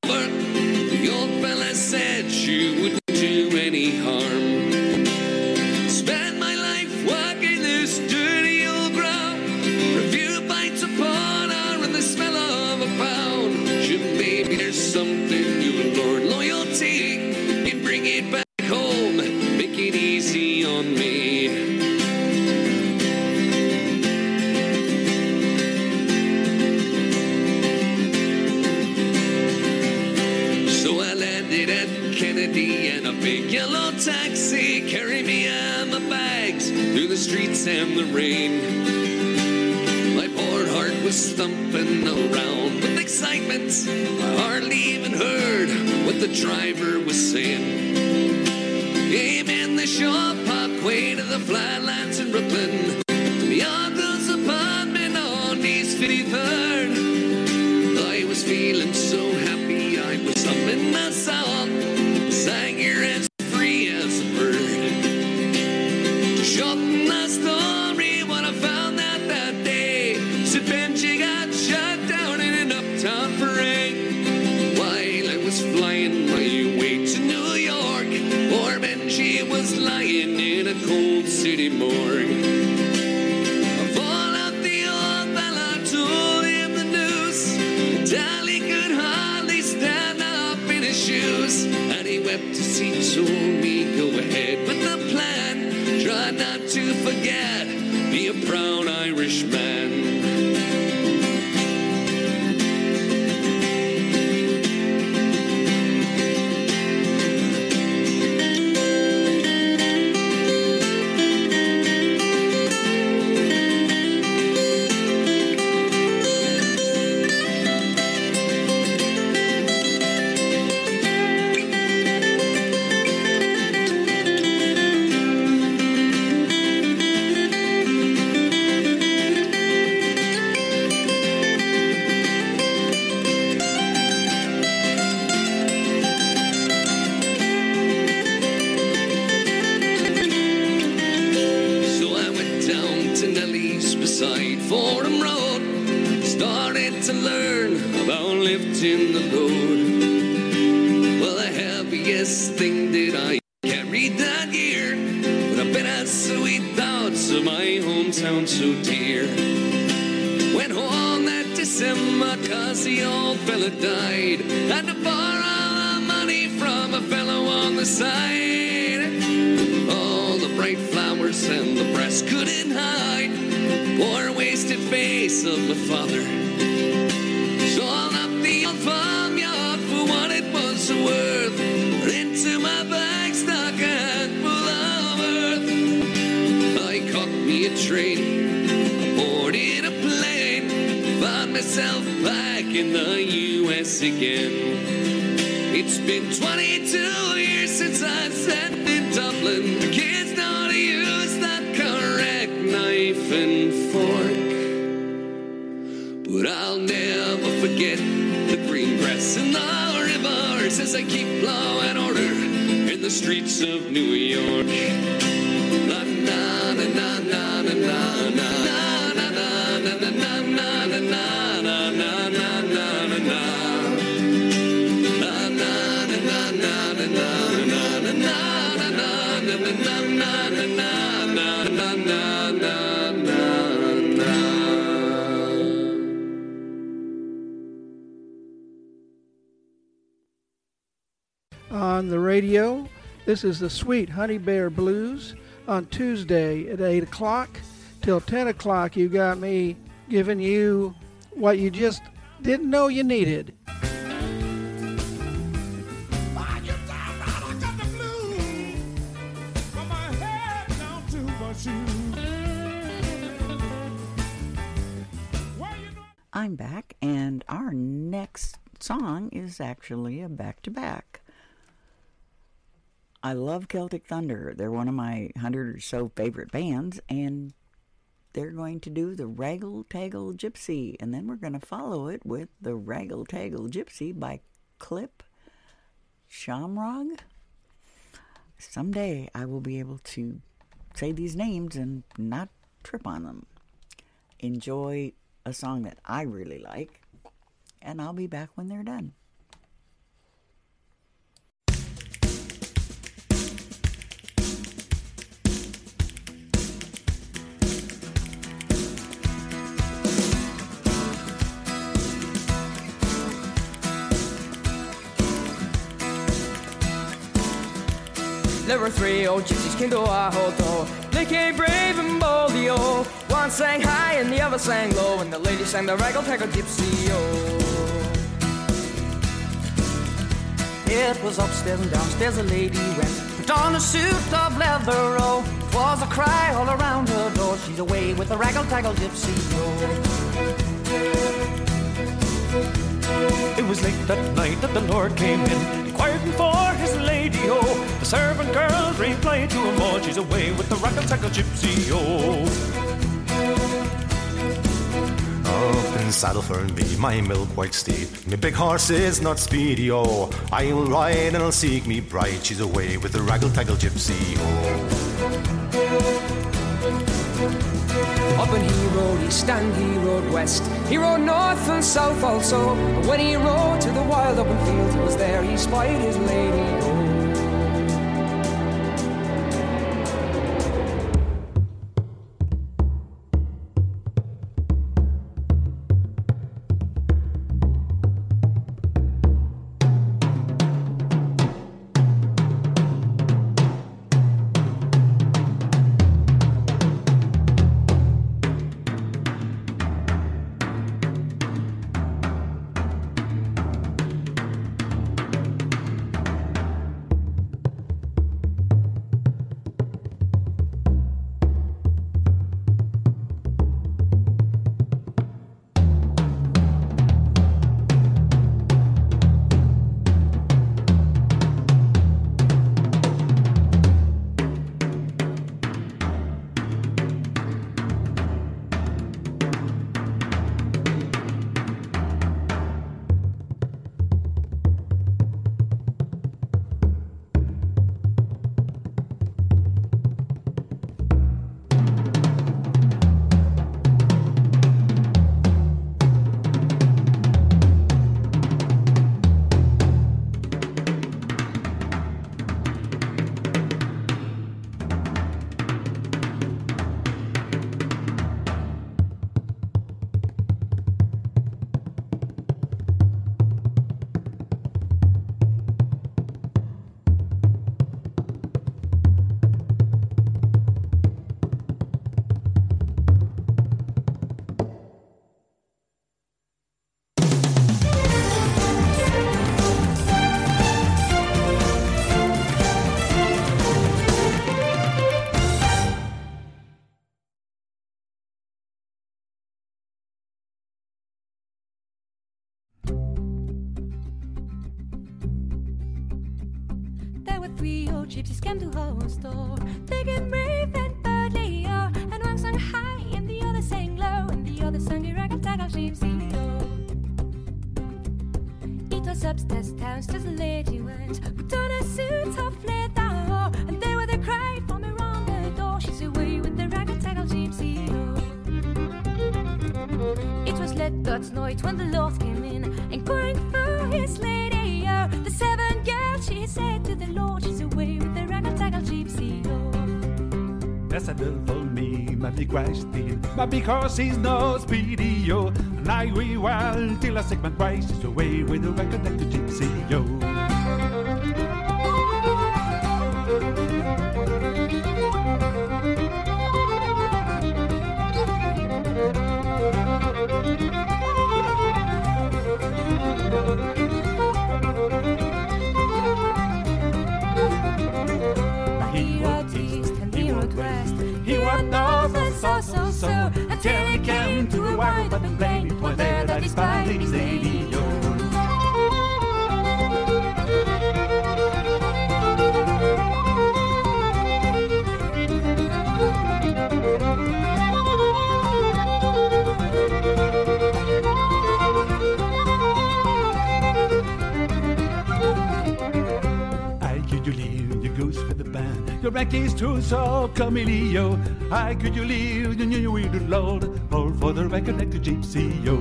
a train, boarded a plane, found myself back in the U.S. again. It's been 22 years since I've sat in Dublin. The kids know to use that correct knife and fork. But I'll never forget the green grass and the rivers as I keep law and order in the streets of New York. On the radio. This is the Sweet Honey Bear Blues on Tuesday at 8 o'clock till 10 o'clock. You got me giving you what you just didn't know you needed. I'm back, and our next song is actually a back to back. I love Celtic Thunder. They're one of my hundred or so favorite bands, and they're going to do the Raggle Taggle Gypsy, and then we're going to follow it with the Raggle Taggle Gypsy by Clip Seamrog. Someday I will be able to say these names and not trip on them. Enjoy a song that I really like, and I'll be back when they're done. There were three old gypsies came to our hotel. They came brave and bold, yo. One sang high and the other sang low, and the lady sang the raggle taggle gypsy, yo. It was upstairs and downstairs the lady went. Put on a suit of leather, oh. 'Twas a cry all around her door. She's away with the raggle taggle gypsy, yo. It was late that night that the Lord came in, inquiring for his lady, oh. The servant girl replied to him, oh, she's away with the raggle taggle gypsy, oh. Up in saddle for me, my milk white steed. Me big horse is not speedy, oh. I will ride and I'll seek me bride. She's away with the raggle taggle gypsy, oh. Up and he rode east and he rode west. He rode north and south also. But when he rode to the wild open field, he was there he spied his lady. Gypsies came to our store. They get brave and thirdly, oh, and one sang high and the other sang low, and the other sang a raggle taggle gypsy, oh. It was upstairs, downstairs, the lady went, put on a suit of leather, oh. and there were the cry from around the door. She's away with the raggle taggle gypsy, oh. It was God's know it when the Lord came in, and inquiring for his lady, A little for me, my big Christ But because he's no speedy, yo. And I will till sick my Christ is away with a record like the gypsy, yo. Plain. I could you leave your goose for the band? Your is too so Camilio. I could you leave your new weird lord? For the record like the gypsy, yo.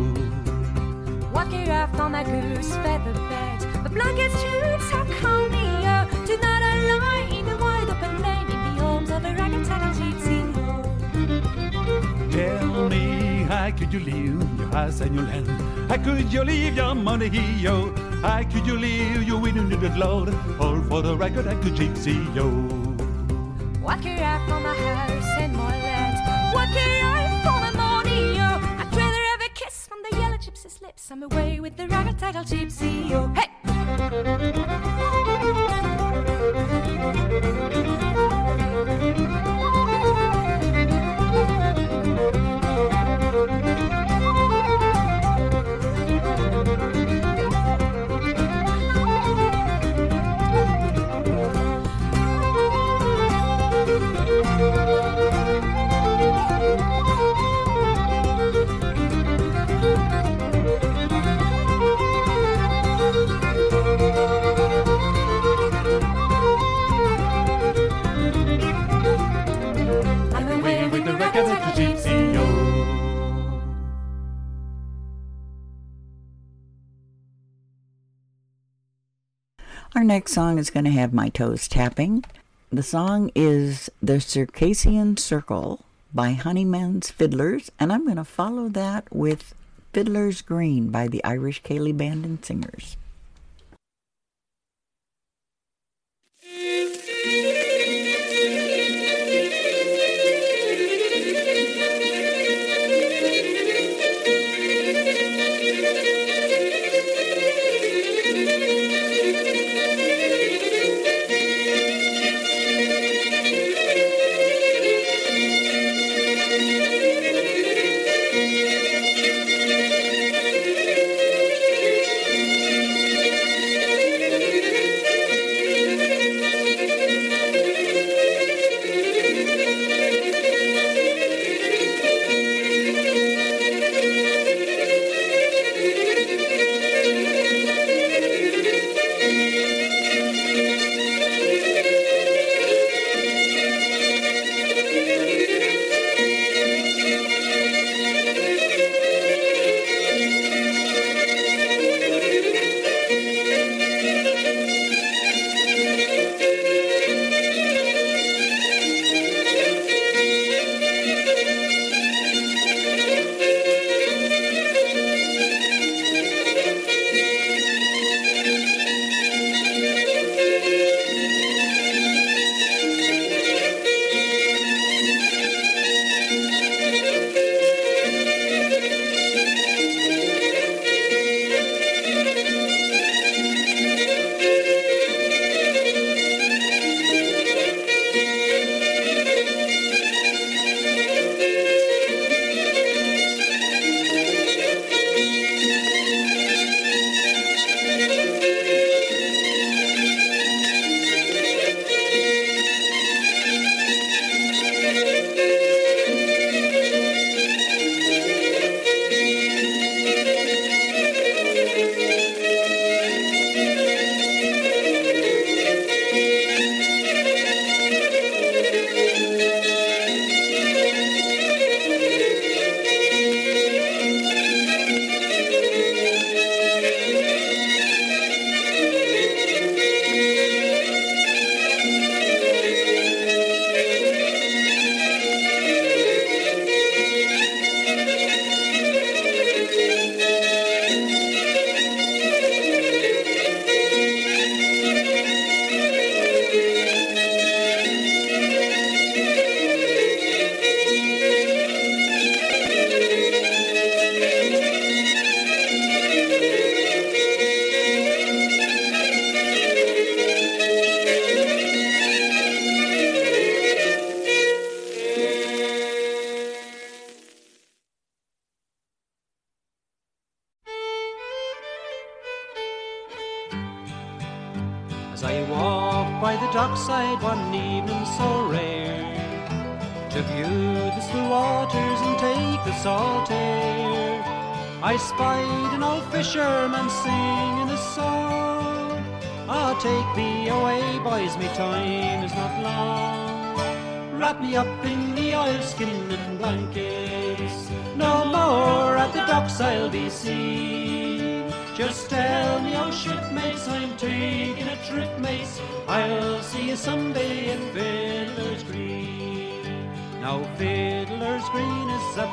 Walking off on a goose feather bed. The blankets shoots how calmly, yo. Tonight I lie in the wide open lane in the arms of a raggle taggle gypsy, yo. Tell me, how could you leave your house and your land? How could you leave your money here, yo? How could you leave your wind lord? All for the record like the gypsy, raggle taggle next song is going to have my toes tapping. The song is The Circassian Circle by Honeyman's Fiddlers, and I'm going to follow that with Fiddler's Green by the Irish Ceili Band and Singers.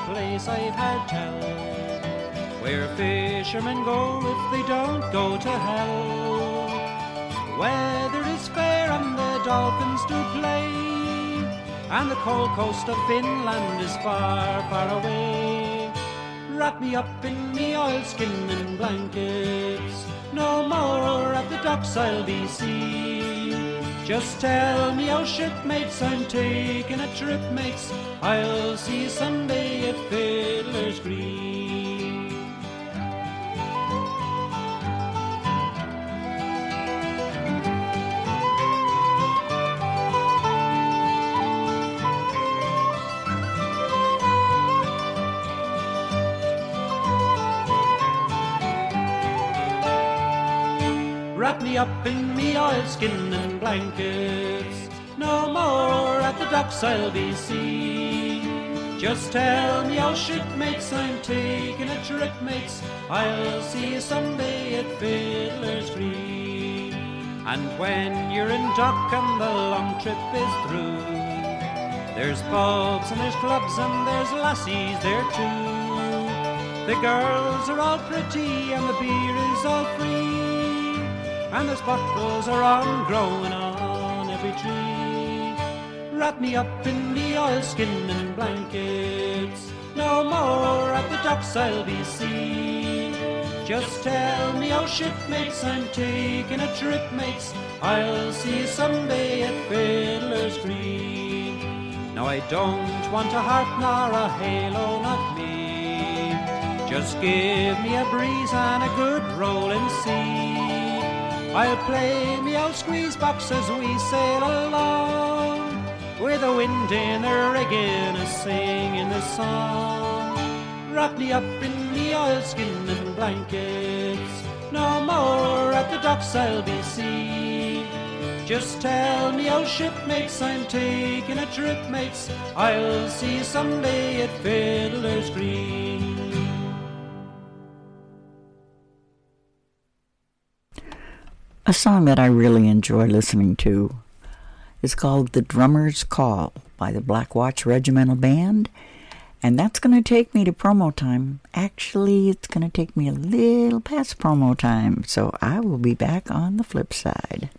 Place I've had tell where fishermen go if they don't go to hell. The weather is fair and the dolphins do play, and the cold coast of Finland is far, far away. Wrap me up in me oilskin and blankets, no more at the docks I'll be seen. Just tell me, oh shipmates, I'm taking a trip, mates. I'll see you someday at Fiddler's Green. Up in me oilskin and blankets. No more at the docks I'll be seen. Just tell me, oh shipmates, I'm taking a trip, mates. I'll see you someday at Fiddler's Green. And when you're in dock and the long trip is through, there's pubs and there's clubs and there's lassies there too. The girls are all pretty and the beer is all free. And the bottles are on growing on every tree. Wrap me up in the oilskin and blankets. No more at the docks I'll be seen. Just tell me, oh shipmates, I'm taking a trip, mates. I'll see you someday at Fiddler's Green. Now I don't want a harp nor a halo, not me. Just give me a breeze and a good rolling sea. I'll play me old squeeze box as we sail along, with the wind in the rigging a singing the song. Wrap me up in the oilskin and blankets, no more at the docks I'll be seen. Just tell me, oh shipmates, I'm taking a trip, mates. I'll see you someday at Fiddler's Green. A song that I really enjoy listening to is called The Drummer's Call by the Black Watch Regimental Band. And that's going to take me to promo time. Actually, it's going to take me a little past promo time. So I will be back on the flip side.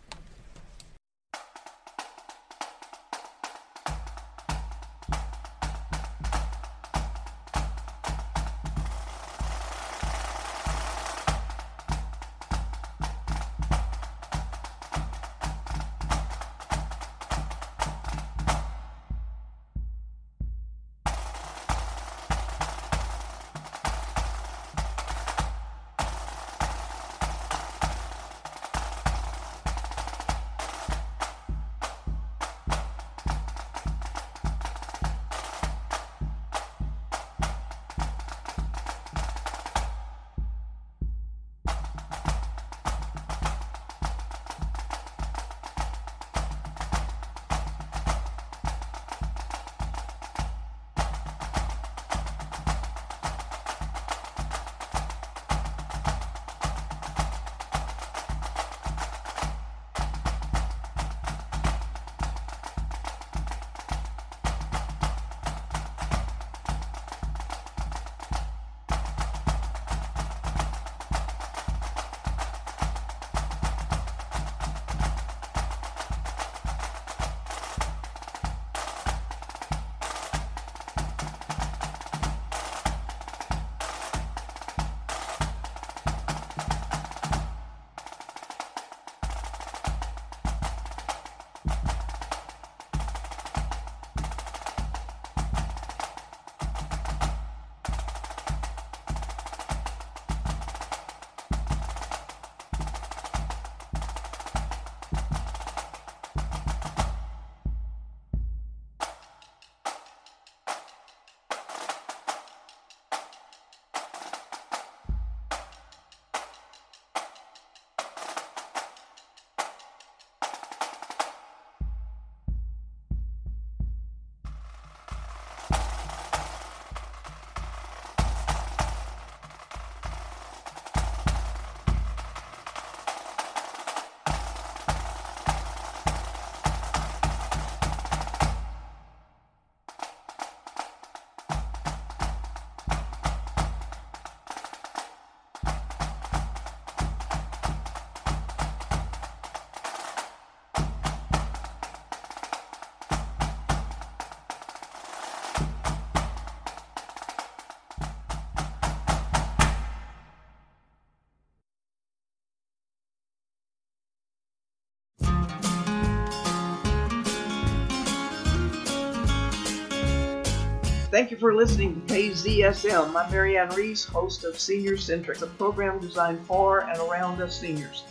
Thank you for listening to KZSM. I'm Marianne Reese, host of Senior Centric, a program designed for and around us seniors.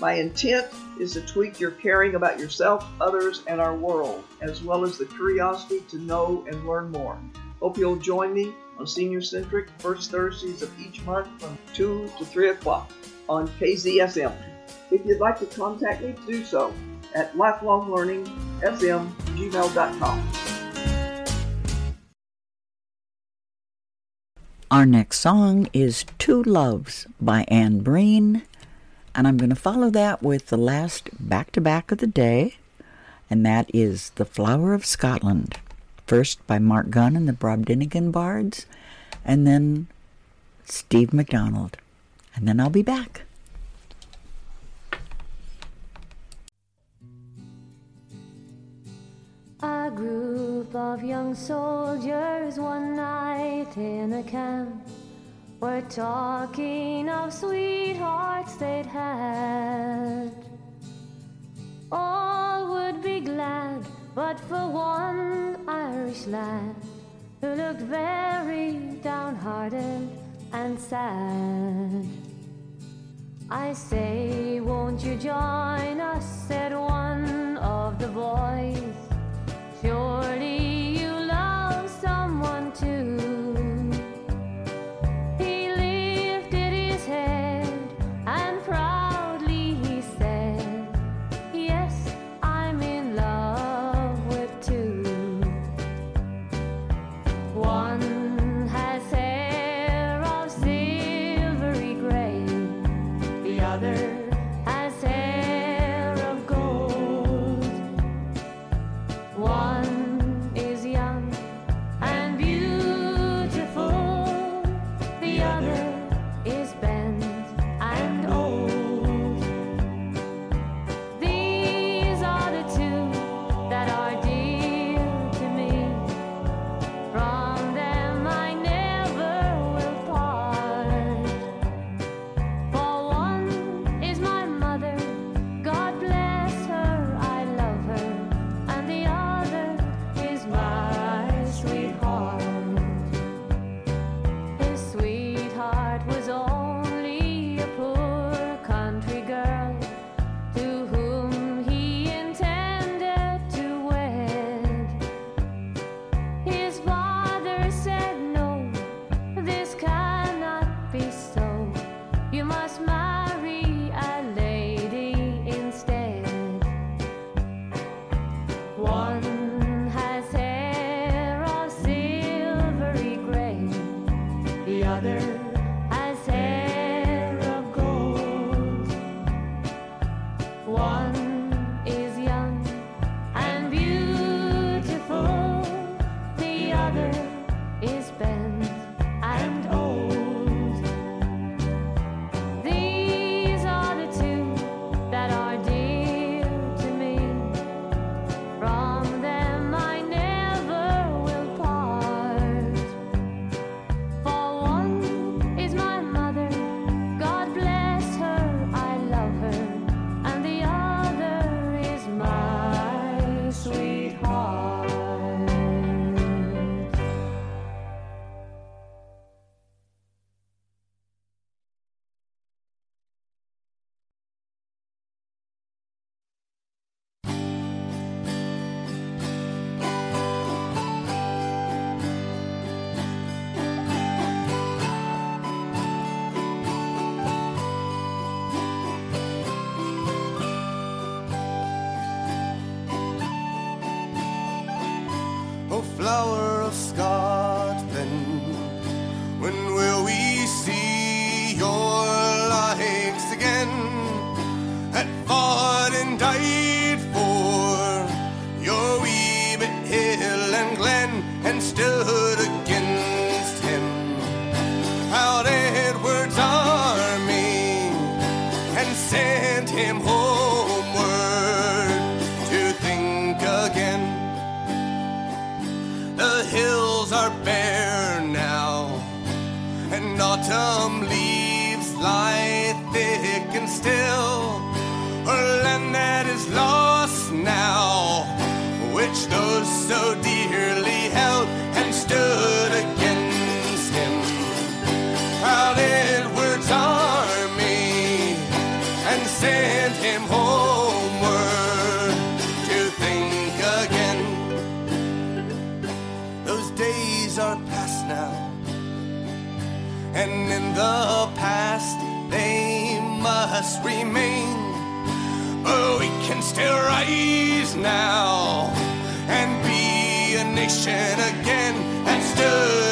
My intent is to tweak your caring about yourself, others, and our world, as well as the curiosity to know and learn more. Hope you'll join me on Senior Centric first Thursdays of each month from 2 to 3 o'clock on KZSM. If you'd like to contact me, do so at lifelonglearningsm@gmail.com. Our next song is Two Loves by Anne Breen, and I'm going to follow that with the last back to back of the day, and that is The Flower of Scotland. First by Marc Gunn and the Brobdingnagian Bards, and then Steve McDonald. And then I'll be back. Young soldiers one night in a camp were talking of sweethearts they'd had. All would be glad, but for one Irish lad who looked very downhearted and sad. I say, won't you join us? said one of the boys. Surely flower autumn leaves lie thick and still. A land that is lost now, which those so dearly the past, they must remain. But we can still rise now and be a nation again and stood.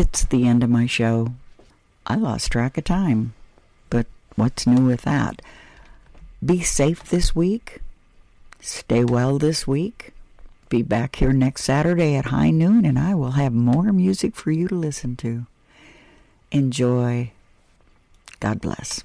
It's the end of my show. I lost track of time, but what's new with that? Be safe this week. Stay well this week. Be back here next Saturday at high noon, and I will have more music for you to listen to. Enjoy. God bless.